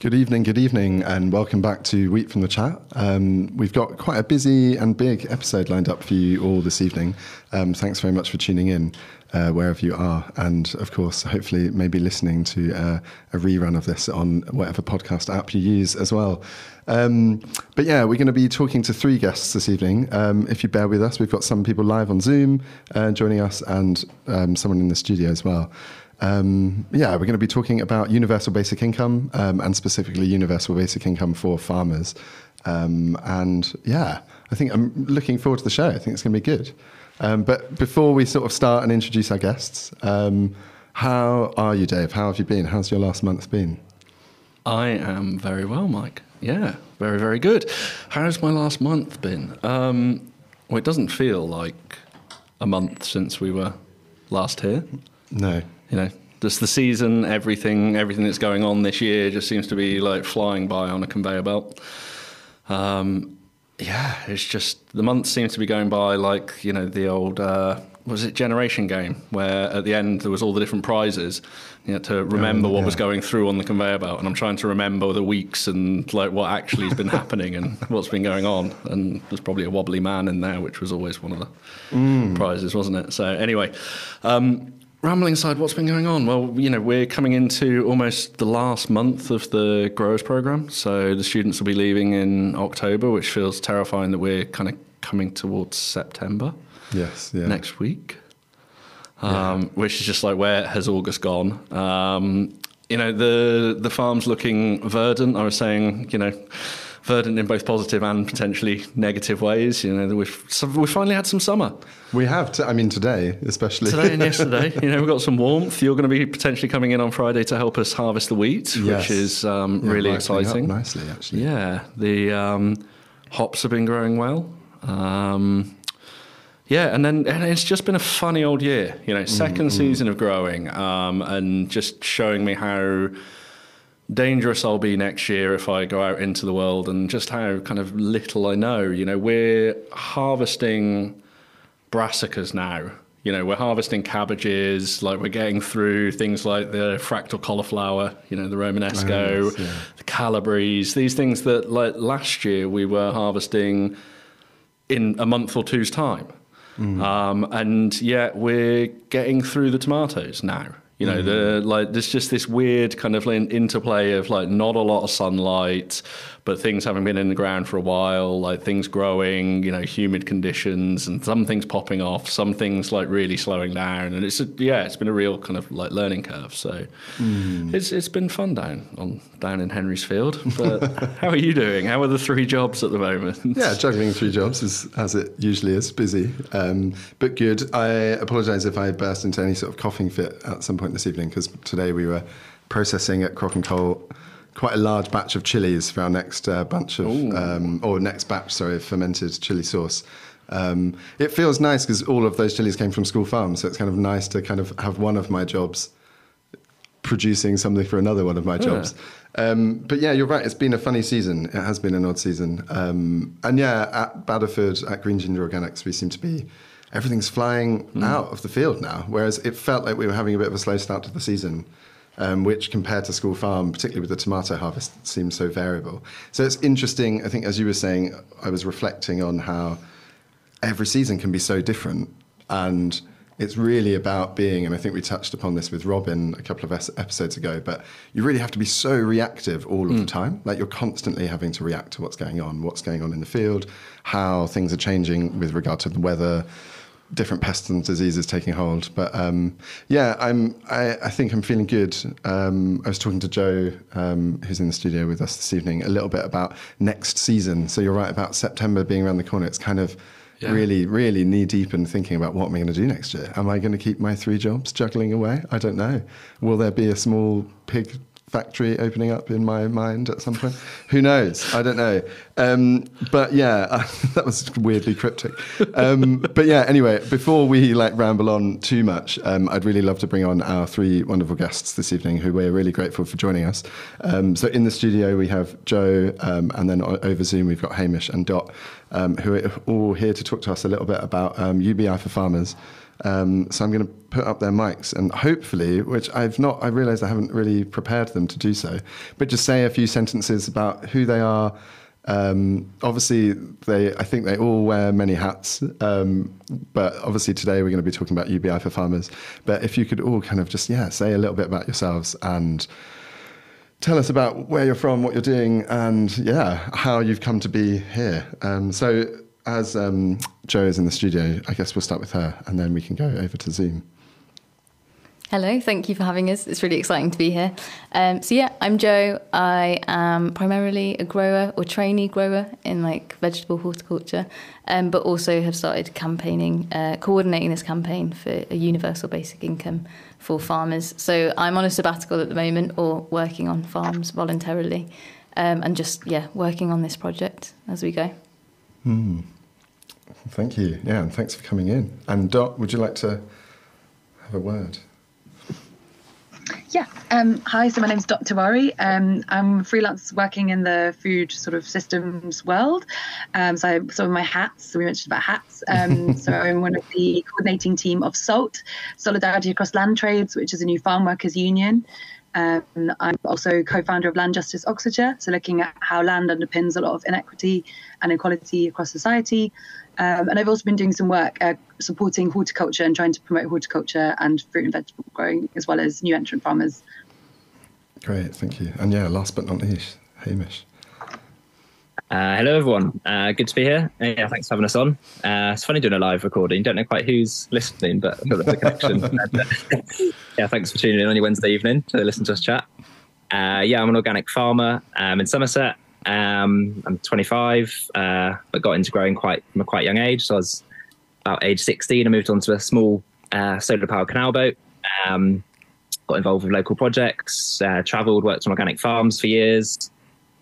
Good evening, good evening, and welcome back to Wheat from the Chat. Um, we've got quite a busy and big episode lined up for you all this evening. Um, thanks very much for tuning in, uh, wherever you are, and of course, hopefully, maybe listening to uh, a rerun of this on whatever podcast app you use as well. Um, but yeah, we're going to be talking to three guests this evening. Um, if you bear with us, we've got some people live on Zoom uh, joining us, and um, someone in the studio as well. Um, yeah, we're going to be talking about universal basic income um, and specifically universal basic income for farmers. Um, and yeah, I think I'm looking forward to the show. I think it's going to be good. Um, but before we sort of start and introduce our guests, um, how are you, Dave? How have you been? How's your last month been? I am very well, Mike. Yeah, very, very good. How's my last month been? Um, well, it doesn't feel like a month since we were last here. No you know, just the season, everything, everything that's going on this year just seems to be like flying by on a conveyor belt. Um, yeah, it's just the months seem to be going by like you know the old uh, was it generation game where at the end there was all the different prizes. You had to remember what yeah. was going through on the conveyor belt, and I'm trying to remember the weeks and like what actually has been happening and what's been going on. And there's probably a wobbly man in there, which was always one of the mm. prizes, wasn't it? So anyway. Um, Rambling aside, what's been going on? Well, you know, we're coming into almost the last month of the growers program. So the students will be leaving in October, which feels terrifying that we're kind of coming towards September. Yes, yeah. Next week. Um, yeah. Which is just like where has August gone? Um, you know, the the farm's looking verdant. I was saying, you know, verdant in both positive and potentially negative ways. You know, we've we finally had some summer. We have. T- I mean, today especially. Today and yesterday. you know, we've got some warmth. You're going to be potentially coming in on Friday to help us harvest the wheat, yes. which is um, yeah, really exciting. nicely, actually. Yeah, the um, hops have been growing well. Um, yeah, and then and it's just been a funny old year. You know, 2nd mm, season of growing, um, and just showing me how dangerous I'll be next year if I go out into the world and just how kind of little I know. You know, we're harvesting brassicas now. You know, we're harvesting cabbages, like we're getting through things like the fractal cauliflower, you know, the Romanesco, oh, yes, yeah. the Calabrese, these things that like last year we were harvesting in a month or two's time. Mm. Um, and yet we're getting through the tomatoes now. You know, mm. the like there's just this weird kind of interplay of like not a lot of sunlight, but things having been in the ground for a while, like things growing, you know, humid conditions, and some things popping off, some things like really slowing down, and it's a, yeah, it's been a real kind of like learning curve. So mm. it's it's been fun down on down in Henry's Field. But how are you doing? How are the three jobs at the moment? Yeah, juggling three jobs is as it usually is, busy, um, but good. I apologise if I burst into any sort of coughing fit at some point this evening because today we were processing at Crock and Cole quite a large batch of chilies for our next uh, bunch of, um, or next batch, sorry, of fermented chili sauce. Um, it feels nice because all of those chilies came from school farms, so it's kind of nice to kind of have one of my jobs producing something for another one of my jobs. Yeah. Um, but yeah, you're right. It's been a funny season. It has been an odd season. Um, and yeah, at Badderford, at Green Ginger Organics, we seem to be everything's flying mm. out of the field now. Whereas it felt like we were having a bit of a slow start to the season um, which compared to school farm, particularly with the tomato harvest, seems so variable. So it's interesting. I think, as you were saying, I was reflecting on how every season can be so different, and it's really about being. And I think we touched upon this with Robin a couple of episodes ago. But you really have to be so reactive all of mm. the time. Like you're constantly having to react to what's going on, what's going on in the field, how things are changing with regard to the weather different pests and diseases taking hold. But um, yeah, I'm. I, I, think I'm feeling good. Um, I was talking to Jo, um, who's in the studio with us this evening, a little bit about next season. So you're right about September being around the corner. It's kind of. Yeah. Really, really knee deep in thinking about what am I going to do next year? Am I going to keep my three jobs juggling away? I don't know. Will there be a small pig factory opening up in my mind at some point. Who knows? I don't know. Um, but yeah, that was weirdly cryptic. Um, but yeah, anyway, before we like ramble on too much, um, I'd really love to bring on our three wonderful guests this evening, who we're really grateful for joining us. Um, so in the studio we have Jo, um, and then over Zoom we've got Hamish and Dot, um, who are all here to talk to us a little bit about UBI for farmers. Um, so I'm going to put up their mics and hopefully, which I've not, I realised I haven't really prepared them to do so, but just say a few sentences about who they are. Um, obviously, they, I think they all wear many hats, um, but obviously today we're going to be talking about UBI for farmers. But if you could all kind of just, yeah, say a little bit about yourselves and tell us about where you're from, what you're doing, and yeah, how you've come to be here. Um, so, as um, Jo is in the studio, I guess we'll start with her, and then we can go over to Zoom. Hello, thank you for having us. It's really exciting to be here. Um, so yeah, I'm Jo. I am primarily a grower or trainee grower in like vegetable horticulture, um, but also have started campaigning, uh, coordinating this campaign for a universal basic income for farmers. So I'm on a sabbatical at the moment, or working on farms voluntarily, um, and just yeah, working on this project as we go. Hmm. Thank you. Yeah, and thanks for coming in. And Dot, would you like to have a word? Yeah. Um, hi. So my name is Dot Tiwari. Um, I'm freelance working in the food sort of systems world. Um, so I, some of my hats. So we mentioned about hats. Um, so I'm one of the coordinating team of SALT, Solidarity Across Land Trades, which is a new farm workers union. Um, I'm also co-founder of Land Justice Oxfordshire, so looking at how land underpins a lot of inequity and inequality across society. Um, and I've also been doing some work uh, supporting horticulture and trying to promote horticulture and fruit and vegetable growing, as well as new entrant farmers. Great, thank you. And yeah, last but not least, Hamish. Uh, hello, everyone. Uh, good to be here. Uh, yeah, thanks for having us on. Uh, it's funny doing a live recording. Don't know quite who's listening, but I've got the connection. Uh, yeah, thanks for tuning in on your Wednesday evening to listen to us chat. Uh, yeah, I'm an organic farmer um, in Somerset. Um, I'm 25, uh, but got into growing quite from a quite young age. So I was about age 16. I moved on to a small uh, solar powered canal boat. Um, got involved with local projects, uh, travelled, worked on organic farms for years.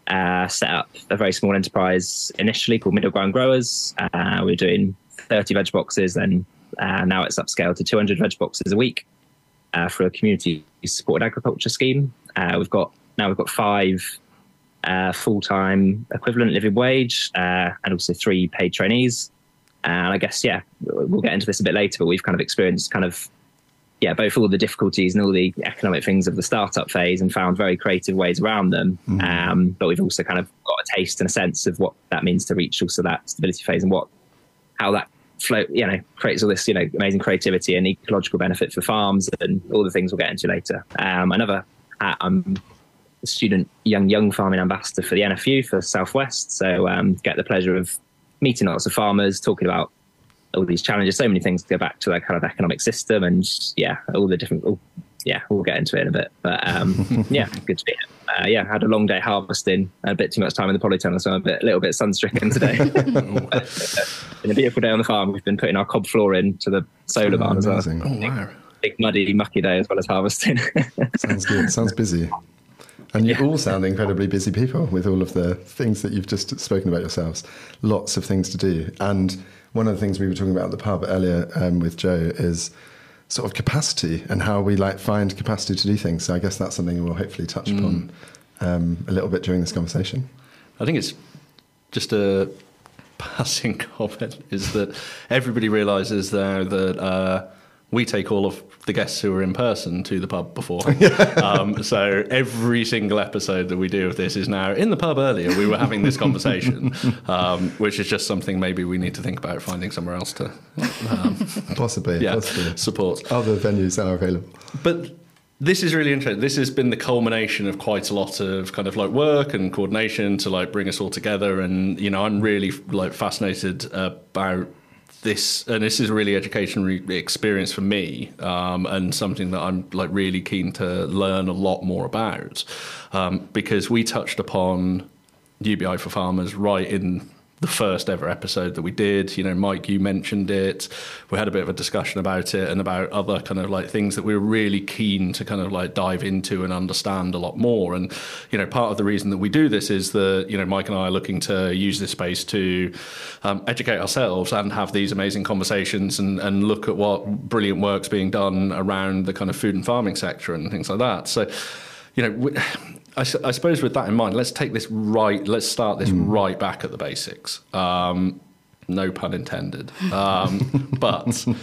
Uh, set up a very small enterprise initially called Middle Ground Growers. Uh, we were doing 30 veg boxes, and uh, now it's upscaled to 200 veg boxes a week for a community supported agriculture scheme. we've got now we've got five uh, full time equivalent living wage, uh, and also three paid trainees. And I guess, yeah, we'll get into this a bit later, but we've kind of experienced kind of, yeah, both all the difficulties and all the economic things of the startup phase and found very creative ways around them. Mm-hmm. Um, but we've also kind of got a taste and a sense of what that means to reach also that stability phase and what, how that flow, you know, creates all this, you know, amazing creativity and ecological benefit for farms and all the things we'll get into later. Um, another, I'm a student young young farming ambassador for the NFU for Southwest. So um, get the pleasure of meeting lots of farmers, talking about all these challenges. So many things go back to that kind of economic system, and yeah, all the different. All, yeah, we'll get into it in a bit. But um, yeah, good to be here. Uh, yeah, had a long day harvesting, a bit too much time in the polytunnel, so I'm a bit, a little bit sunstricken today. In a beautiful day on the farm, we've been putting our cob floor in to the solar oh, barn as well. Oh, wow. Big, big muddy, mucky day as well as harvesting. Sounds good. Sounds busy. And you yeah. all sound incredibly busy people with all of the things that you've just spoken about yourselves. Lots of things to do. And one of the things we were talking about at the pub earlier um, with Jo is sort of capacity and how we like find capacity to do things. So I guess that's something we'll hopefully touch mm. upon um, a little bit during this conversation. I think it's just a passing comment is that everybody realizes though that uh, we take all of the guests who are in person to the pub before. um, so every single episode that we do of this is now in the pub earlier. We were having this conversation, um, which is just something maybe we need to think about finding somewhere else to um, possibly, yeah, possibly support. Other venues that are available, but. This is really interesting. This has been the culmination of quite a lot of kind of like work and coordination to like bring us all together. And you know, I'm really like fascinated about this and this is a really educational experience for me um, and something that I'm like really keen to learn a lot more about um, because we touched upon UBI for farmers right in the first ever episode that we did. You know, Mike, you mentioned it. We had a bit of a discussion about it and about other kind of like things that we were really keen to kind of like dive into and understand a lot more. And, you know, part of the reason that we do this is that, you know, Mike and I are looking to use this space to um, educate ourselves and have these amazing conversations and, and look at what brilliant work's being done around the kind of food and farming sector and things like that. So, you know, I, I, suppose with that in mind, let's take this right. Let's start this mm. right back at the basics. Um, no pun intended. Um, but so,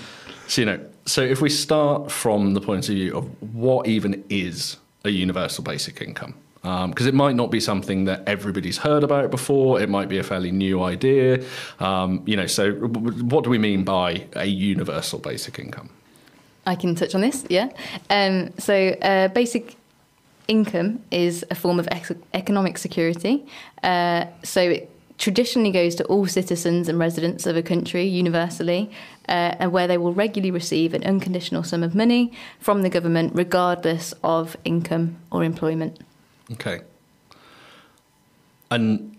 you know, so if we start from the point of view of what even is a universal basic income, because um, it might not be something that everybody's heard about before. It might be a fairly new idea. Um, you know, so what do we mean by a universal basic income? I can touch on this. Yeah. Um, so uh, basic income is a form of ex- economic security. Uh, so it traditionally goes to all citizens and residents of a country universally, uh, and where they will regularly receive an unconditional sum of money from the government, regardless of income or employment. Okay. And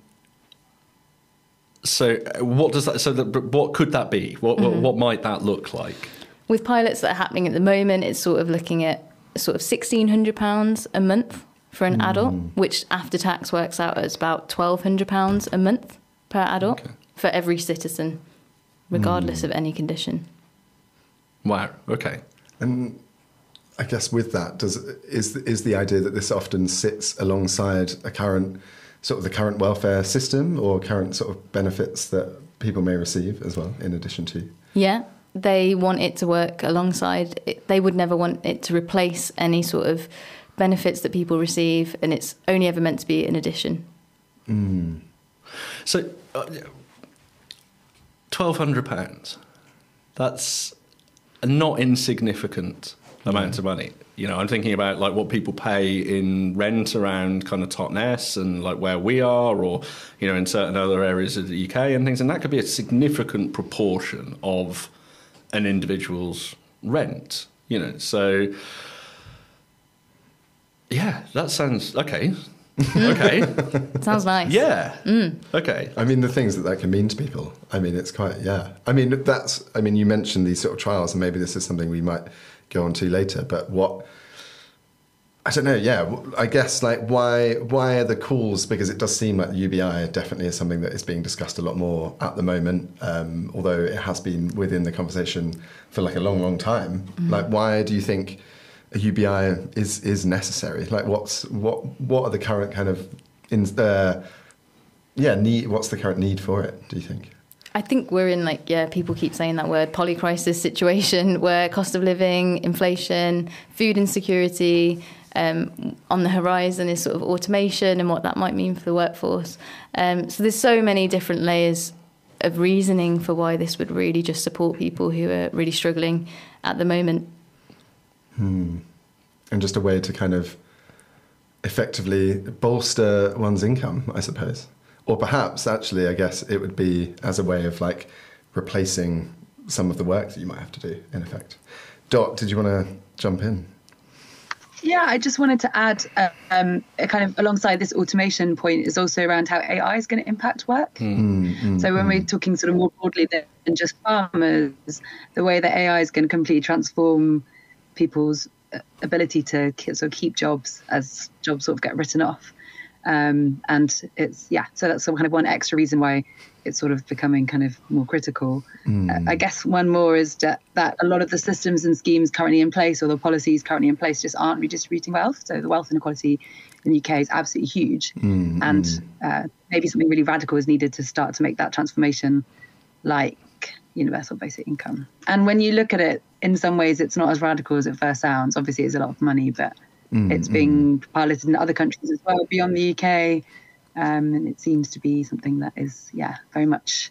so, uh, what does that? So, what could that be? What, mm-hmm. what, what might that look like? With pilots that are happening at the moment, it's sort of looking at sort of sixteen hundred pounds a month for an mm. adult, which after tax works out as about twelve hundred pounds a month per adult okay. for every citizen, regardless mm. of any condition. Wow. Okay. And I guess with that, does is is the idea that this often sits alongside a current sort of the current welfare system or current sort of benefits that people may receive as well, in addition to. Yeah, they want it to work alongside. They would never want it to replace any sort of benefits that people receive, and it's only ever meant to be an addition. Mm. So, uh, twelve hundred pounds. That's a not insignificant amount of money. You know, I'm thinking about like what people pay in rent around kind of Totnes and like where we are, or you know, in certain other areas of the UK and things, and that could be a significant proportion of an individual's rent. You know, so yeah, that sounds okay. okay. Sounds nice. Yeah. Mm. Okay. I mean, the things that that can mean to people. I mean, it's quite, yeah. I mean, that's, I mean, you mentioned these sort of trials, and maybe this is something we might go on to later, but what, I don't know. Yeah, I guess like why why are the calls? Because it does seem like the UBI definitely is something that is being discussed a lot more at the moment. Um, although it has been within the conversation for like a long, long time. Mm-hmm. Like, why do you think a UBI is is necessary? Like, what's what what are the current kind of in uh, yeah need? What's the current need for it? Do you think? I think we're in like yeah, people keep saying that word polycrisis situation where cost of living, inflation, food insecurity um, on the horizon is sort of automation and what that might mean for the workforce. Um, so there's so many different layers of reasoning for why this would really just support people who are really struggling at the moment. Hmm. And just a way to kind of effectively bolster one's income, I suppose. Or perhaps, actually, I guess it would be as a way of like replacing some of the work that you might have to do, in effect. Dot, did you want to jump in? Yeah, I just wanted to add, um, kind of alongside this automation point, is also around how AI is going to impact work. Mm, mm, so when mm. we're talking sort of more broadly than just farmers, the way that AI is going to completely transform people's uh, ability to sort of keep jobs as jobs sort of get written off. Um, and it's yeah, so that's kind of one extra reason why it's sort of becoming kind of more critical. Mm. Uh, I guess one more is that, that a lot of the systems and schemes currently in place, or the policies currently in place, just aren't redistributing wealth. So the wealth inequality in the UK is absolutely huge, mm. and uh, maybe something really radical is needed to start to make that transformation, like universal basic income. And when you look at it, in some ways, it's not as radical as it first sounds. Obviously, it's a lot of money, but mm. it's being piloted in other countries as well beyond the UK um, and it seems to be something that is, yeah, very much.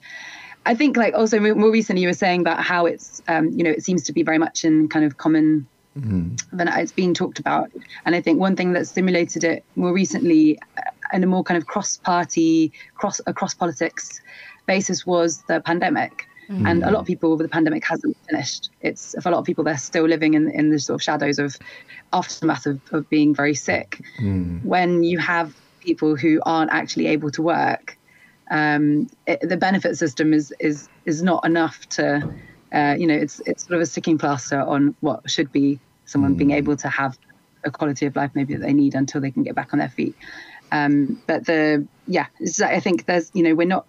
I think, like, also more recently, you were saying about how it's, um, you know, it seems to be very much in kind of common Mm-hmm. it's being talked about. And I think one thing that stimulated it more recently uh, in a more kind of cross-party, cross across politics basis was the pandemic. Mm-hmm. And a lot of people, the pandemic hasn't finished. It's for a lot of people, they're still living in, in the sort of shadows of aftermath of, of being very sick. Mm. When you have people who aren't actually able to work, um, it, the benefit system is is is not enough to, uh, you know, it's it's sort of a sticking plaster on what should be someone mm. being able to have a quality of life maybe that they need until they can get back on their feet. Um, but the yeah, I think there's you know we're not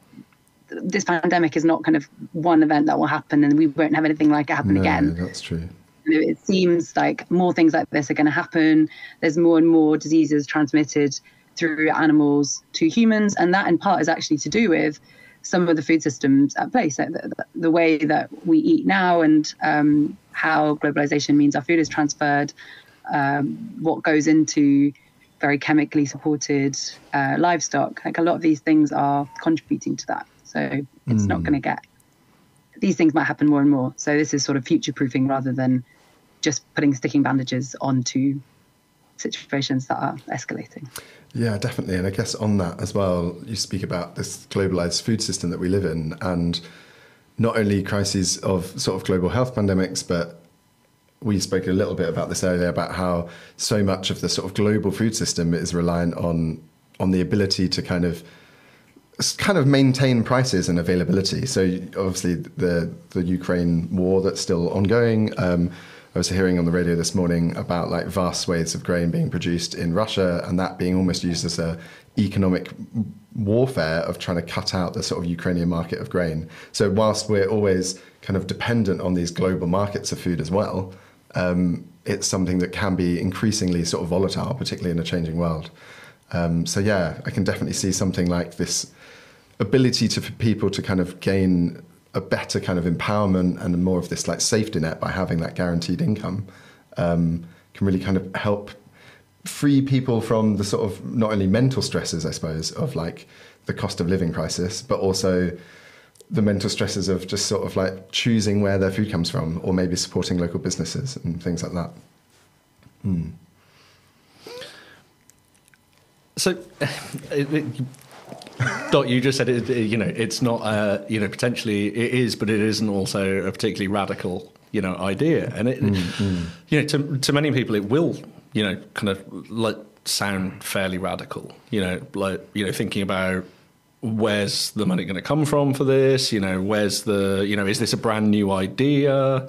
this pandemic is not kind of one event that will happen and we won't have anything like it happen no, again. That's true. it seems like more things like this are going to happen. There's more and more diseases transmitted through animals to humans. And that, in part, is actually to do with some of the food systems at play. So the, the way that we eat now and um, how globalization means our food is transferred, um, what goes into very chemically supported uh, livestock. Like a lot of these things are contributing to that. So it's mm. not going to get. These things might happen more and more. So this is sort of future proofing rather than just putting sticking bandages onto situations that are escalating. Yeah, definitely. And I guess on that as well, you speak about this globalized food system that we live in and not only crises of sort of global health pandemics, but we spoke a little bit about this earlier about how so much of the sort of global food system is reliant on on the ability to kind of kind of maintain prices and availability. So obviously the the Ukraine war that's still ongoing. Um, I was hearing on the radio this morning about like vast swathes of grain being produced in Russia and that being almost used as a economic warfare of trying to cut out the sort of Ukrainian market of grain. So whilst we're always kind of dependent on these global markets of food as well, um, it's something that can be increasingly sort of volatile, particularly in a changing world. Um, so yeah, I can definitely see something like this ability to for people to kind of gain a better kind of empowerment and more of this like safety net by having that guaranteed income um, can really kind of help free people from the sort of not only mental stresses, I suppose, of like the cost of living crisis, but also the mental stresses of just sort of like choosing where their food comes from or maybe supporting local businesses and things like that. Mm. So, Dot, you just said it, you know, it's not, uh, you know, potentially it is, but it isn't also a particularly radical, you know, idea. And it, mm, mm. you know, to, to many people, it will, you know, kind of like sound fairly radical, you know, like, you know, thinking about where's the money going to come from for this? You know, where's the, you know, is this a brand new idea?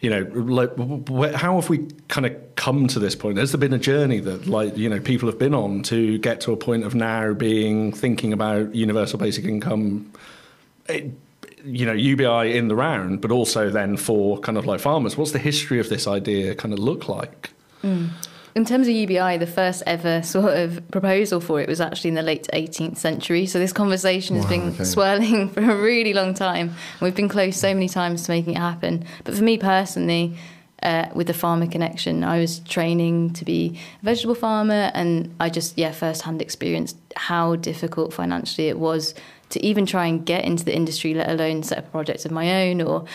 You know, like, how have we kind of come to this point? Has there been a journey that, like, you know, people have been on to get to a point of now being thinking about universal basic income? It, you know, UBI in the round, but also then for kind of like farmers. What's the history of this idea kind of look like? Mm. In terms of UBI, the first ever sort of proposal for it was actually in the late 18th century. So this conversation has wow, been okay. swirling for a really long time. And we've been close so many times to making it happen. But for me personally, uh, with the farmer connection, I was training to be a vegetable farmer, and I just, yeah, firsthand experienced how difficult financially it was to even try and get into the industry, let alone set up a project of my own or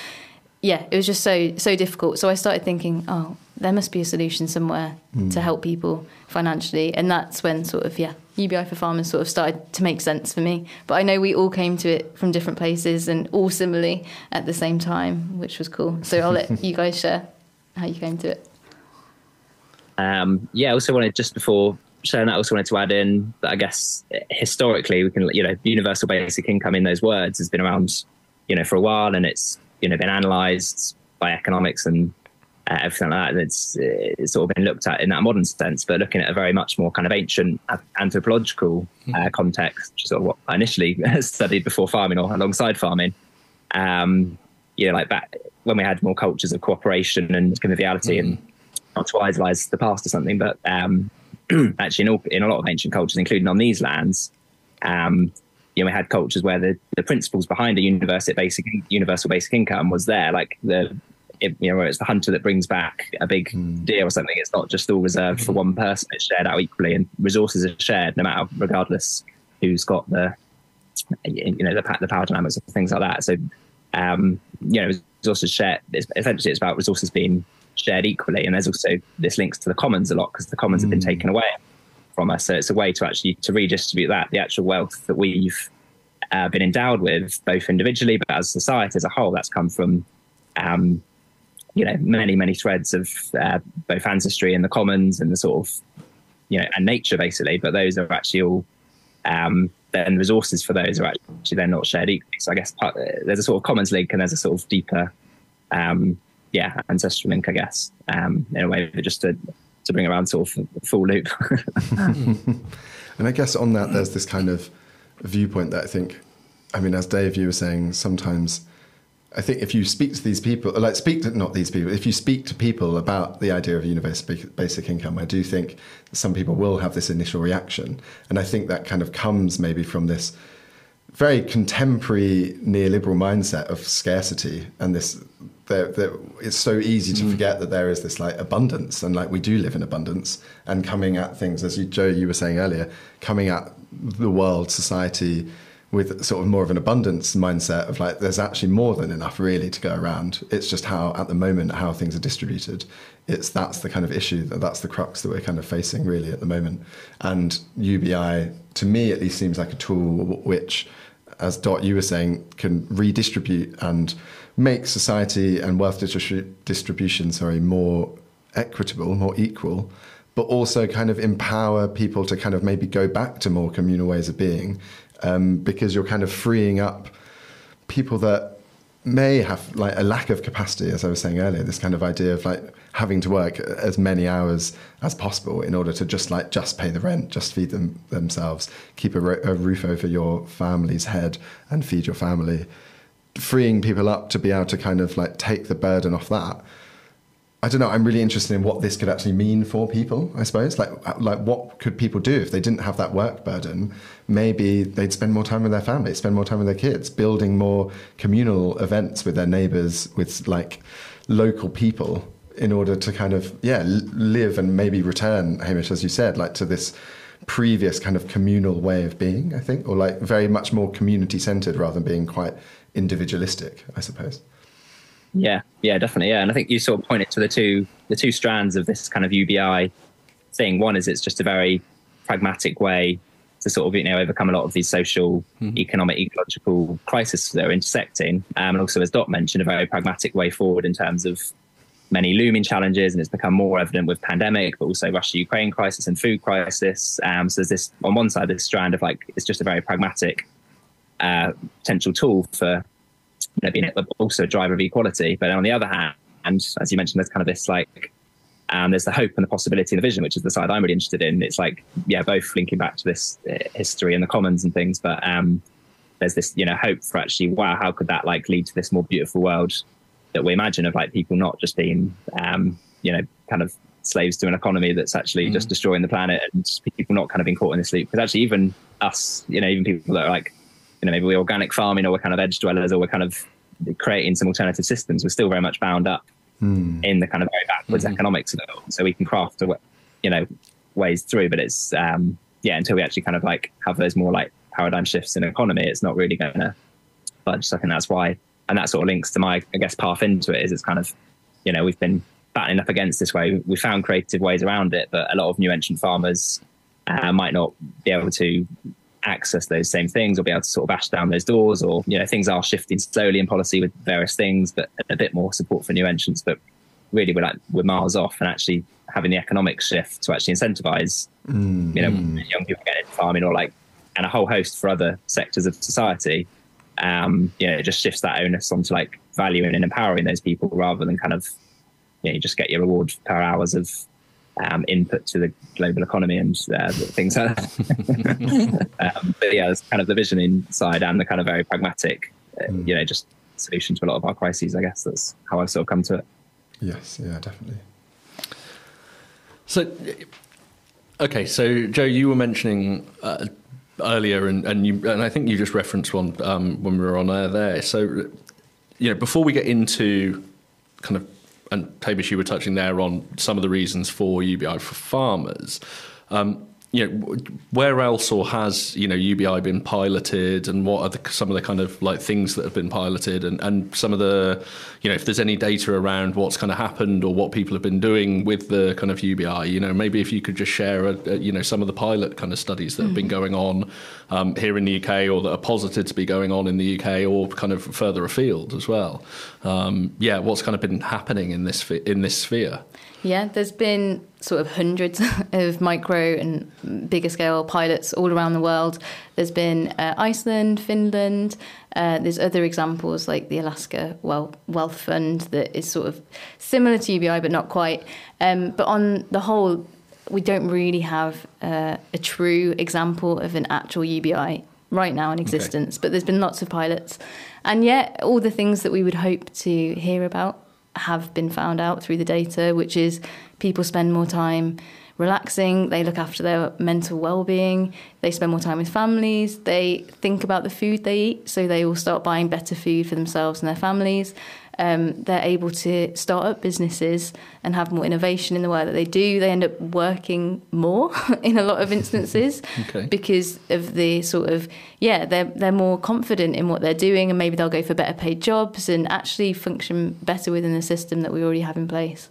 yeah, it was just so so difficult. So I started thinking, oh, there must be a solution somewhere mm. to help people financially, and that's when sort of yeah, UBI for farmers sort of started to make sense for me. But I know we all came to it from different places and all similarly at the same time, which was cool. So I'll let you guys share how you came to it. Um, yeah, I also wanted just before sharing that, I also wanted to add in that I guess historically we can you know universal basic income in those words has been around you know for a while, and it's you know been analysed by economics and uh, everything like that. And it's, it's sort of been looked at in that modern sense, but looking at a very much more kind of ancient anthropological uh, mm-hmm. context, which is sort of what I initially studied before farming or alongside farming. Um, you know, like back when we had more cultures of cooperation and conviviality, mm. and not to idolize the past or something, but um, actually in, all, in a lot of ancient cultures, including on these lands, um, you know, we had cultures where the, the principles behind a universal basic universal basic income was there, like the it, you know, it's the hunter that brings back a big mm. deer or something. It's not just all reserved for one person; it's shared out equally, and resources are shared, no matter regardless who's got the you know the, the power dynamics and things like that. So, um, you know, resources shared. It's, essentially, it's about resources being shared equally, and there's also this links to the commons a lot because the commons mm. have been hmm. taken away from us. So it's a way to actually to redistribute that the actual wealth that we've uh, been endowed with, both individually but as society as a whole. That's come from um, you know many many threads of uh, both ancestry and the commons and the sort of you know and nature basically. But those are actually all um, then resources for those are actually they're not shared equally. So I guess part, there's a sort of commons link and there's a sort of deeper um, yeah ancestral link I guess um, in a way just to to bring around sort of full loop. and I guess on that, there's this kind of viewpoint that I think, I mean, as Dave, you were saying, sometimes I think if you speak to these people, like speak to not these people, if you speak to people about the idea of universal basic income, I do think some people will have this initial reaction, and I think that kind of comes maybe from this very contemporary neoliberal mindset of scarcity and this that, that it's so easy to mm. forget that there is this like abundance and like we do live in abundance and coming at things as you jo you were saying earlier coming at the world society with sort of more of an abundance mindset of like there's actually more than enough really to go around. It's just how at the moment how things are distributed. It's that's the kind of issue that that's the crux that we're kind of facing really at the moment. And ubi to me at least seems like a tool which as dot you were saying can redistribute and make society and wealth distribu- distribution sorry more equitable more equal but also kind of empower people to kind of maybe go back to more communal ways of being um, because you're kind of freeing up people that may have like a lack of capacity, as I was saying earlier. This kind of idea of like having to work as many hours as possible in order to just like just pay the rent, just feed them themselves, keep a, ro- a roof over your family's head, and feed your family. Freeing people up to be able to kind of like take the burden off that I don't know. I'm really interested in what this could actually mean for people. I suppose, like, uh, like what could people do if they didn't have that work burden? Maybe they'd spend more time with their family, spend more time with their kids, building more communal events with their neighbours, with like local people, in order to kind of yeah live and maybe return, Hamish, as you said, like to this previous kind of communal way of being. I think, or like very much more community centered rather than being quite individualistic. I suppose. Yeah, yeah, definitely. Yeah, and I think you sort of pointed to the two the two strands of this kind of UBI thing. One is it's just a very pragmatic way to sort of you know overcome a lot of these social, mm-hmm. economic, ecological crises that are intersecting, um, and also as Dot mentioned, a very pragmatic way forward in terms of many looming challenges, and it's become more evident with pandemic, but also Russia-Ukraine crisis and food crisis. Um, so there's this on one side this strand of like it's just a very pragmatic uh, potential tool for you know, being also a driver of equality. But on the other hand, and as you mentioned, there's kind of this like, um, there's the hope and the possibility and the vision, which is the side I'm really interested in. It's like, yeah, both linking back to this uh, history and the commons and things, but um, there's this, you know, hope for actually, wow, how could that like lead to this more beautiful world that we imagine of like people not just being, um, you know, kind of slaves to an economy that's actually mm. just destroying the planet and people not kind of being caught in this loop. Because actually, even us, you know, even people that are like you know maybe we're organic farming or we're kind of edge dwellers or we're kind of creating some alternative systems, we're still very much bound up mm. in the kind of very backwards mm. economics of it all. So we can craft, you know, ways through, but it's um, yeah, until we actually kind of like have those more like paradigm shifts in economy, it's not really going to budge. So I think that's why, and that sort of links to my, I guess, path into it is it's kind of, you know, we've been battling up against this way. We found creative ways around it, but a lot of new entrant farmers uh, might not be able to access those same things or be able to sort of bash down those doors or you know things are shifting slowly in policy with various things but a bit more support for new entrants but really we're like we're miles off and actually having the economic shift to actually incentivize mm, you know young people getting into farming or like and a whole host for other sectors of society um you know it just shifts that onus onto like valuing and empowering those people rather than kind of you know you just get your reward per hours of um, input to the global economy and uh, things like that. um, but yeah, it's kind of the vision inside and the kind of very pragmatic, uh, mm. you know, just solution to a lot of our crises. I guess that's how I've sort of come to it. Yes, yeah, definitely. So, okay, so Jo, you were mentioning uh, earlier, and, and you, and I think you just referenced one um, when we were on air there. So, you know, before we get into kind of and Hamish, you were touching there on some of the reasons for UBI for farmers. Um, you know, where else or has you know UBI been piloted, and what are the, some of the kind of like things that have been piloted, and, and some of the, you know, if there's any data around what's kind of happened or what people have been doing with the kind of UBI, you know, maybe if you could just share, a, a, you know, some of the pilot kind of studies that have been mm. going on um, here in the UK or that are posited to be going on in the UK or kind of further afield as well. Um, yeah, what's kind of been happening in this in this sphere? Yeah, there's been sort of hundreds of micro and bigger scale pilots all around the world. There's been uh, Iceland, Finland. Uh, there's other examples like the Alaska Wealth Fund that is sort of similar to UBI but not quite. Um, but on the whole, we don't really have uh, a true example of an actual UBI right now in existence. Okay. But there's been lots of pilots, and yet all the things that we would hope to hear about have been found out through the data, which is people spend more time relaxing, they look after their mental well being, they spend more time with families, they think about the food they eat, so they will start buying better food for themselves and their families. Um, they're able to start up businesses and have more innovation in the work that they do. They end up working more in a lot of instances Okay. because of the sort of yeah they're they're more confident in what they're doing and maybe they'll go for better paid jobs and actually function better within the system that we already have in place.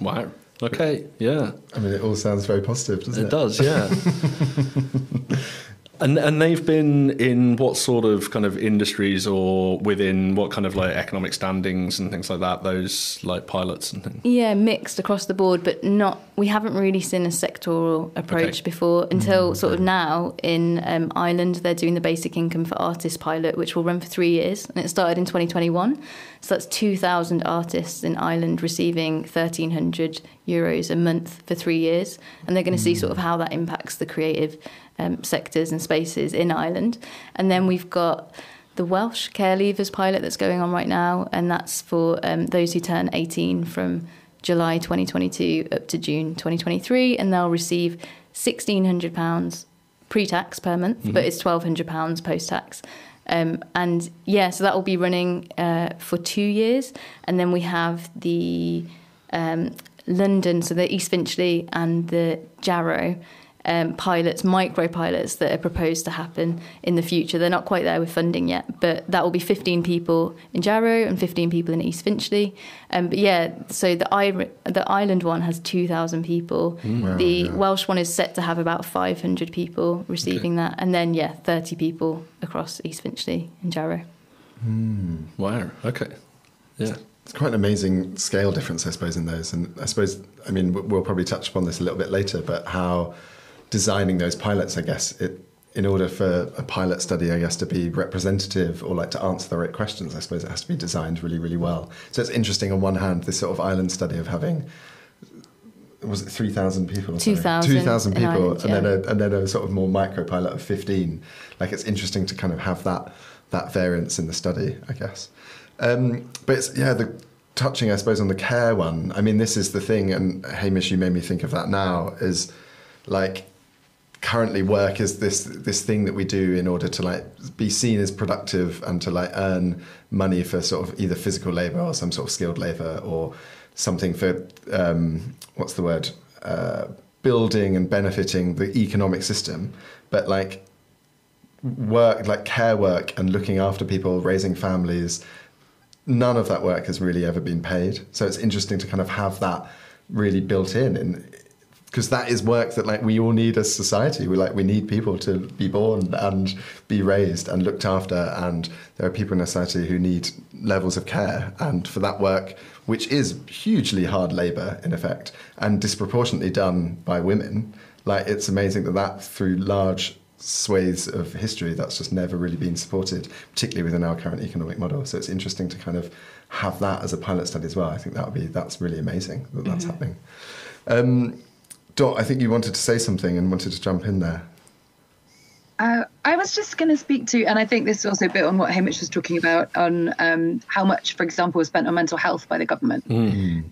Wow. Okay. Yeah. I mean, it all sounds very positive, doesn't it? It does, yeah. and and they've been in what sort of kind of industries or within what kind of like economic standings and things like that? Those like pilots and things. Yeah, mixed across the board, but not. We haven't really seen a sectoral approach Okay. before until sort of now in um, Ireland. They're doing the basic income for artists pilot, which will run for three years, and it started in 2021. So that's 2,000 artists in Ireland receiving 1,300 euros a month for three years, and they're going to see sort of how that impacts the creative um, sectors and spaces in Ireland. And then we've got the Welsh Care Leavers pilot that's going on right now, and that's for um, those who turn 18 from July 2022 up to June 2023, and they'll receive £1,600 pre tax per month, but it's £1,200 post tax. Um, and yeah, so that will be running uh, for two years. And then we have the um, London, so the East Finchley and the Jarrow. Um, pilots, micro pilots that are proposed to happen in the future. They're not quite there with funding yet, but that will be 15 people in Jarrow and 15 people in East Finchley. Um, but yeah, so the, I- the Ireland one has 2,000 people. Wow, the yeah. Welsh one is set to have about 500 people receiving that. And then, yeah, 30 people across East Finchley and Jarrow. Wow. Okay. Yeah. It's quite an amazing scale difference, I suppose, in those. And I suppose, I mean, we'll probably touch upon this a little bit later, but how designing those pilots, I guess, it, in order for a pilot study, I guess, to be representative or like to answer the right questions, I suppose it has to be designed really, really well. So it's interesting on one hand, this sort of Ireland study of having. Was it three thousand people? or something? 2,000 Two thousand people, Ireland, and then a, and then a sort of more micro pilot of fifteen. Like it's interesting to kind of have that that variance in the study, I guess. Um, but it's, yeah, the touching, I suppose, on the care one. I mean, this is the thing, and Hamish, you made me think of that now. Is like currently work is this this thing that we do in order to like be seen as productive and to like earn money for sort of either physical labor or some sort of skilled labor or something for um, what's the word? Uh, building and benefiting the economic system. But like work like care work and looking after people raising families none of that work has really ever been paid. So it's interesting to kind of have that really built in and because that is work that like we all need as society. We like we need people to be born and be raised and looked after and there are people in society who need levels of care. And for that work which is hugely hard labor in effect and disproportionately done by women like it's amazing that that through large swathes of history that's just never really been supported particularly within our current economic model. So it's interesting to kind of have that as a pilot study as well. I think that would be that's really amazing that that's happening. Um, Dot, I think you wanted to say something and wanted to jump in there. Uh, I was just going to speak to, and I think this is also a bit on what Hamish was talking about on um, how much, for example, was spent on mental health by the government.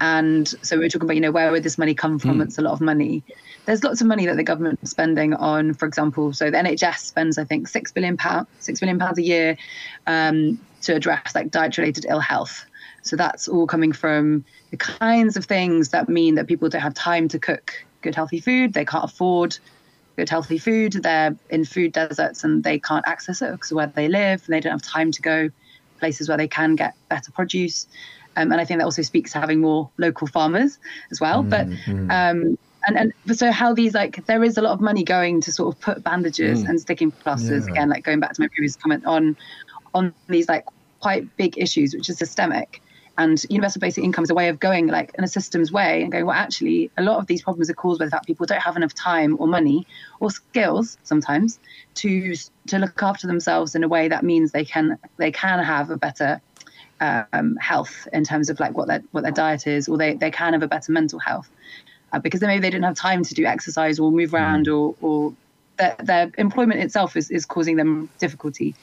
And so we were talking about, you know, where would this money come from? It's a lot of money. There's lots of money that the government is spending on, for example, so the NHS spends, I think, six billion pound, six billion pounds a year um, to address like diet-related ill health. So that's all coming from the kinds of things that mean that people don't have time to cook good healthy food. They can't afford good healthy food. They're in food deserts and they can't access it because of where they live and they don't have time to go places where they can get better produce. Um, and I think that also speaks to having more local farmers as well. But um, and and so how these like there is a lot of money going to sort of put bandages and sticking plasters Yeah. again, like going back to my previous comment on on these like quite big issues, which is systemic. And universal basic income is a way of going like in a systems way and going, well, actually, a lot of these problems are caused by the fact people don't have enough time or money or skills sometimes to to look after themselves in a way that means they can they can have a better um, health in terms of like what their what their diet is, or they, they can have a better mental health uh, because then maybe they didn't have time to do exercise or move around or or their, their employment itself is, is causing them difficulty.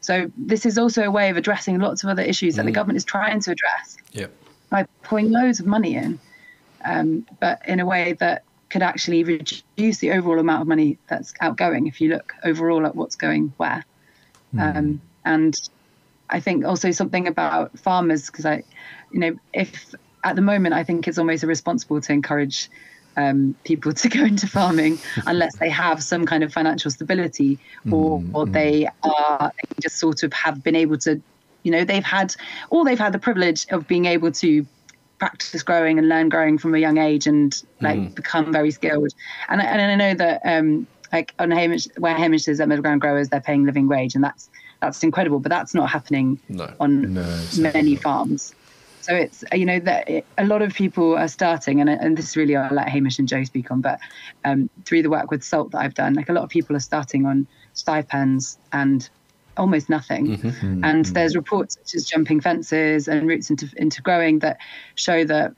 So this is also a way of addressing lots of other issues that the government is trying to address Yeah. by pouring loads of money in. um, but in a way that could actually reduce the overall amount of money that's outgoing if you look overall at what's going where. Mm. Um, and I think also something about farmers, because I, you know, if at the moment I think it's almost irresponsible to encourage um, people to go into farming unless they have some kind of financial stability or, mm, or they are they just sort of have been able to, you know, they've had, or they've had the privilege of being able to practice growing and learn growing from a young age and like mm. become very skilled. And, and I know that um, like on Hamish, where Hamish is at middle ground growers, they're paying living wage and that's, that's incredible, but that's not happening no. on no, many farms. So it's you know that it, a lot of people are starting, and and this is really I'll let Hamish and Jo speak on, but um, through the work with Salt that I've done, like a lot of people are starting on stipends and almost nothing. Mm-hmm. mm-hmm. And mm-hmm. there's reports such as jumping fences and routes into into growing that show that,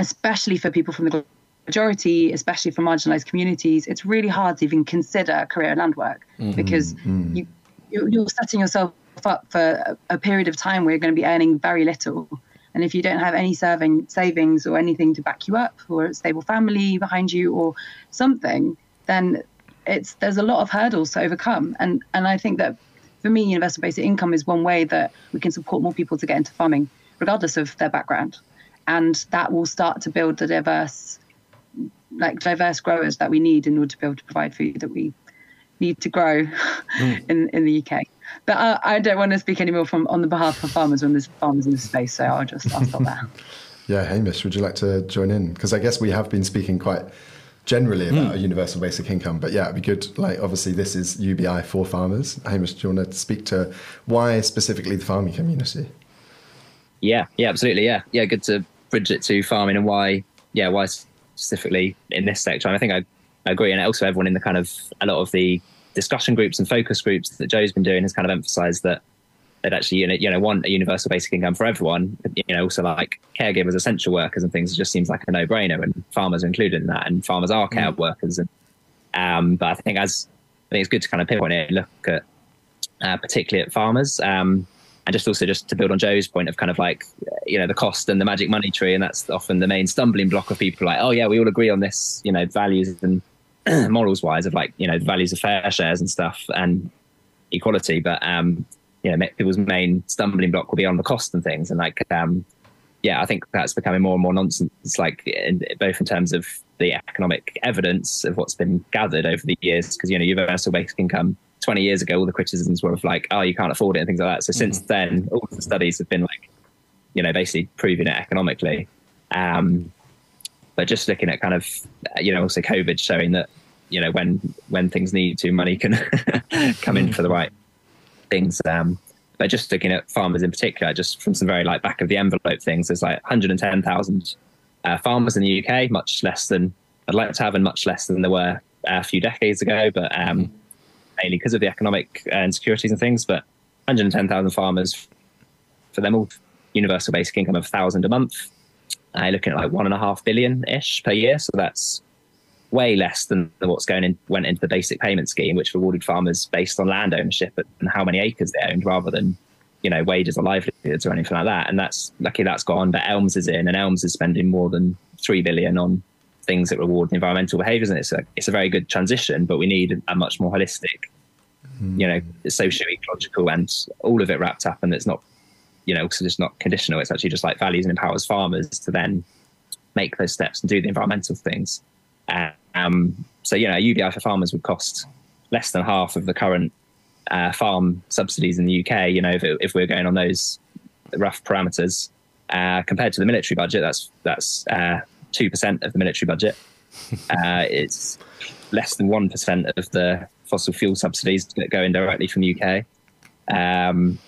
especially for people from the majority, especially for marginalized communities, it's really hard to even consider a career in land work mm-hmm. because mm-hmm. you you're setting yourself up for a period of time where you're going to be earning very little and if you don't have any serving savings or anything to back you up, or a stable family behind you, or something, then it's there's a lot of hurdles to overcome. And and I think that for me, universal basic income is one way that we can support more people to get into farming, regardless of their background, and that will start to build the diverse, like diverse growers that we need in order to be able to provide food that we need to grow mm. in in the UK. But I, I, don't want to speak anymore from on the behalf of farmers when there's farmers in the space. So I'll just I'll stop there. yeah, Hamish, would you like to join in? Because I guess we have been speaking quite generally about mm. a universal basic income. But yeah, it'd be good. Like, obviously, this is UBI for farmers. Hamish, do you want to speak to why specifically the farming community? Yeah, yeah, absolutely. Yeah, yeah, good to bridge it to farming and why, yeah, why specifically in this sector. And I think I, I agree. And also, everyone in the kind of a lot of the discussion groups and focus groups that Jo's been doing has kind of emphasised that they'd actually you know, you know want a universal basic income for everyone. You know, also like caregivers, essential workers, and things. It just seems like a no brainer, and farmers are included in that, and farmers are care mm. workers. And um, but I think as I think it's good to kind of pinpoint it, and look at uh, particularly at farmers. Um, and just also just to build on Jo's point of kind of like you know the cost and the magic money tree, and that's often the main stumbling block of people like, oh yeah, we all agree on this, you know, values and morals wise of like you know values of fair shares and stuff and equality but um you know people's main stumbling block will be on the cost and things. And like um yeah i think that's becoming more and more nonsense like in, both in terms of the economic evidence of what's been gathered over the years. Because you know universal basic income 20 years ago all the criticisms were of like oh you can't afford it and things like that. So mm-hmm. since then all the studies have been like you know basically proving it economically. Um but just looking at kind of you know also COVID showing that you know when when things need to, money can come in for the right things. Um, but just looking at farmers in particular, just from some very like back of the envelope things, there's like 110,000 uh, farmers in the UK, much less than I'd like to have, and much less than there were a few decades ago. But um, mainly because of the economic uh, insecurities and things. But 110,000 farmers for them all universal basic income of thousand a month uh, looking at like one and a half billion ish per year. So that's way less than what's going in went into the basic payment scheme, which rewarded farmers based on land ownership and how many acres they owned, rather than you know wages or livelihoods or anything like that. And that's lucky that's gone. But Elms is in, and Elms is spending more than three billion on things that reward environmental behaviours, and it's a it's a very good transition. But we need a much more holistic, mm. you know, socio ecological and all of it wrapped up, and it's not you know, so it's not conditional. It's actually just like values and empowers farmers to then make those steps and do the environmental things. Um, so, you know, UBI for farmers would cost less than half of the current uh, farm subsidies in the UK. You know, if, if we're going on those rough parameters uh, compared to the military budget, that's that's uh, two uh, percent of the military budget. Uh, it's less than one percent of the fossil fuel subsidies that go in directly from the UK. Um,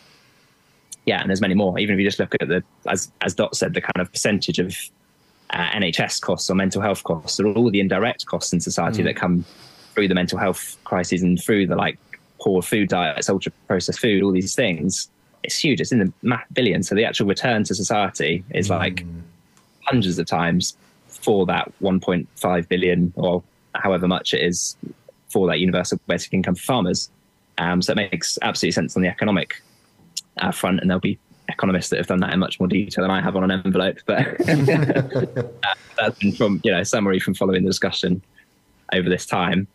yeah, and there's many more. Even if you just look at the, as as Dot said, the kind of percentage of uh, NHS costs or mental health costs, or all the indirect costs in society mm. that come through the mental health crises and through the like poor food diets, ultra processed food, all these things. It's huge. It's in the billions. So the actual return to society is mm. like hundreds of times for that 1.5 billion or however much it is for that universal basic income for farmers. Um, so it makes absolute sense on the economic uh, front, and there'll be economists that have done that in much more detail than I have on an envelope, but that's been from you know summary from following the discussion over this time.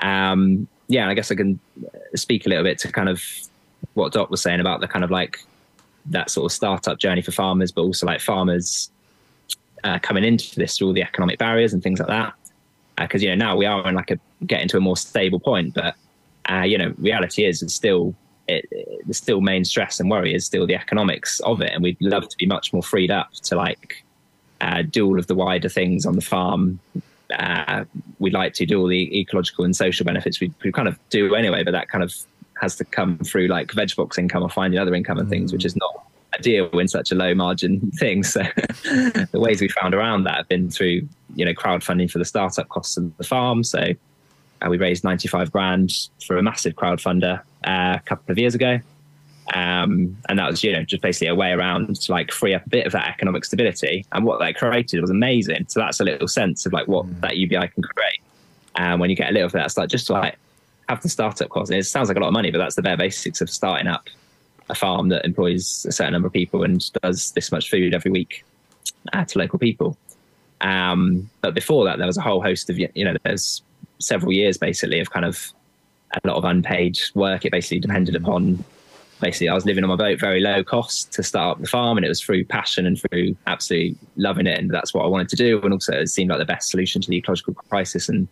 Um, yeah, I guess I can speak a little bit to kind of what Dot was saying about the kind of like that sort of startup journey for farmers, but also like farmers uh, coming into this through all the economic barriers and things like that. Because uh, you know now we are in like a getting to a more stable point, but uh, you know reality is it's still it, the still main stress and worry is still the economics of it, and we'd love to be much more freed up to like uh, do all of the wider things on the farm. Uh, we'd like to do all the ecological and social benefits we, we kind of do anyway, but that kind of has to come through like veg box income or finding other income and things, which is not ideal in such a low margin thing. So the ways we found around that have been through, you know, crowdfunding for the startup costs of the farm. So uh, we raised 95 grand for a massive crowdfunder uh, a couple of years ago. Um, and that was, you know, just basically a way around to like free up a bit of that economic stability. And what that created was amazing. So that's a little sense of like what mm. that UBI can create. And um, when you get a little of that, it's like just to like have the startup cost. And it sounds like a lot of money, but that's the bare basics of starting up a farm that employs a certain number of people and does this much food every week uh, to local people. Um, but before that, there was a whole host of, you know, there's several years basically of kind of a lot of unpaid work. It basically depended upon basically I was living on my boat, very low cost to start up the farm, and it was through passion and through absolutely loving it, and that's what I wanted to do. And also, it seemed like the best solution to the ecological crisis and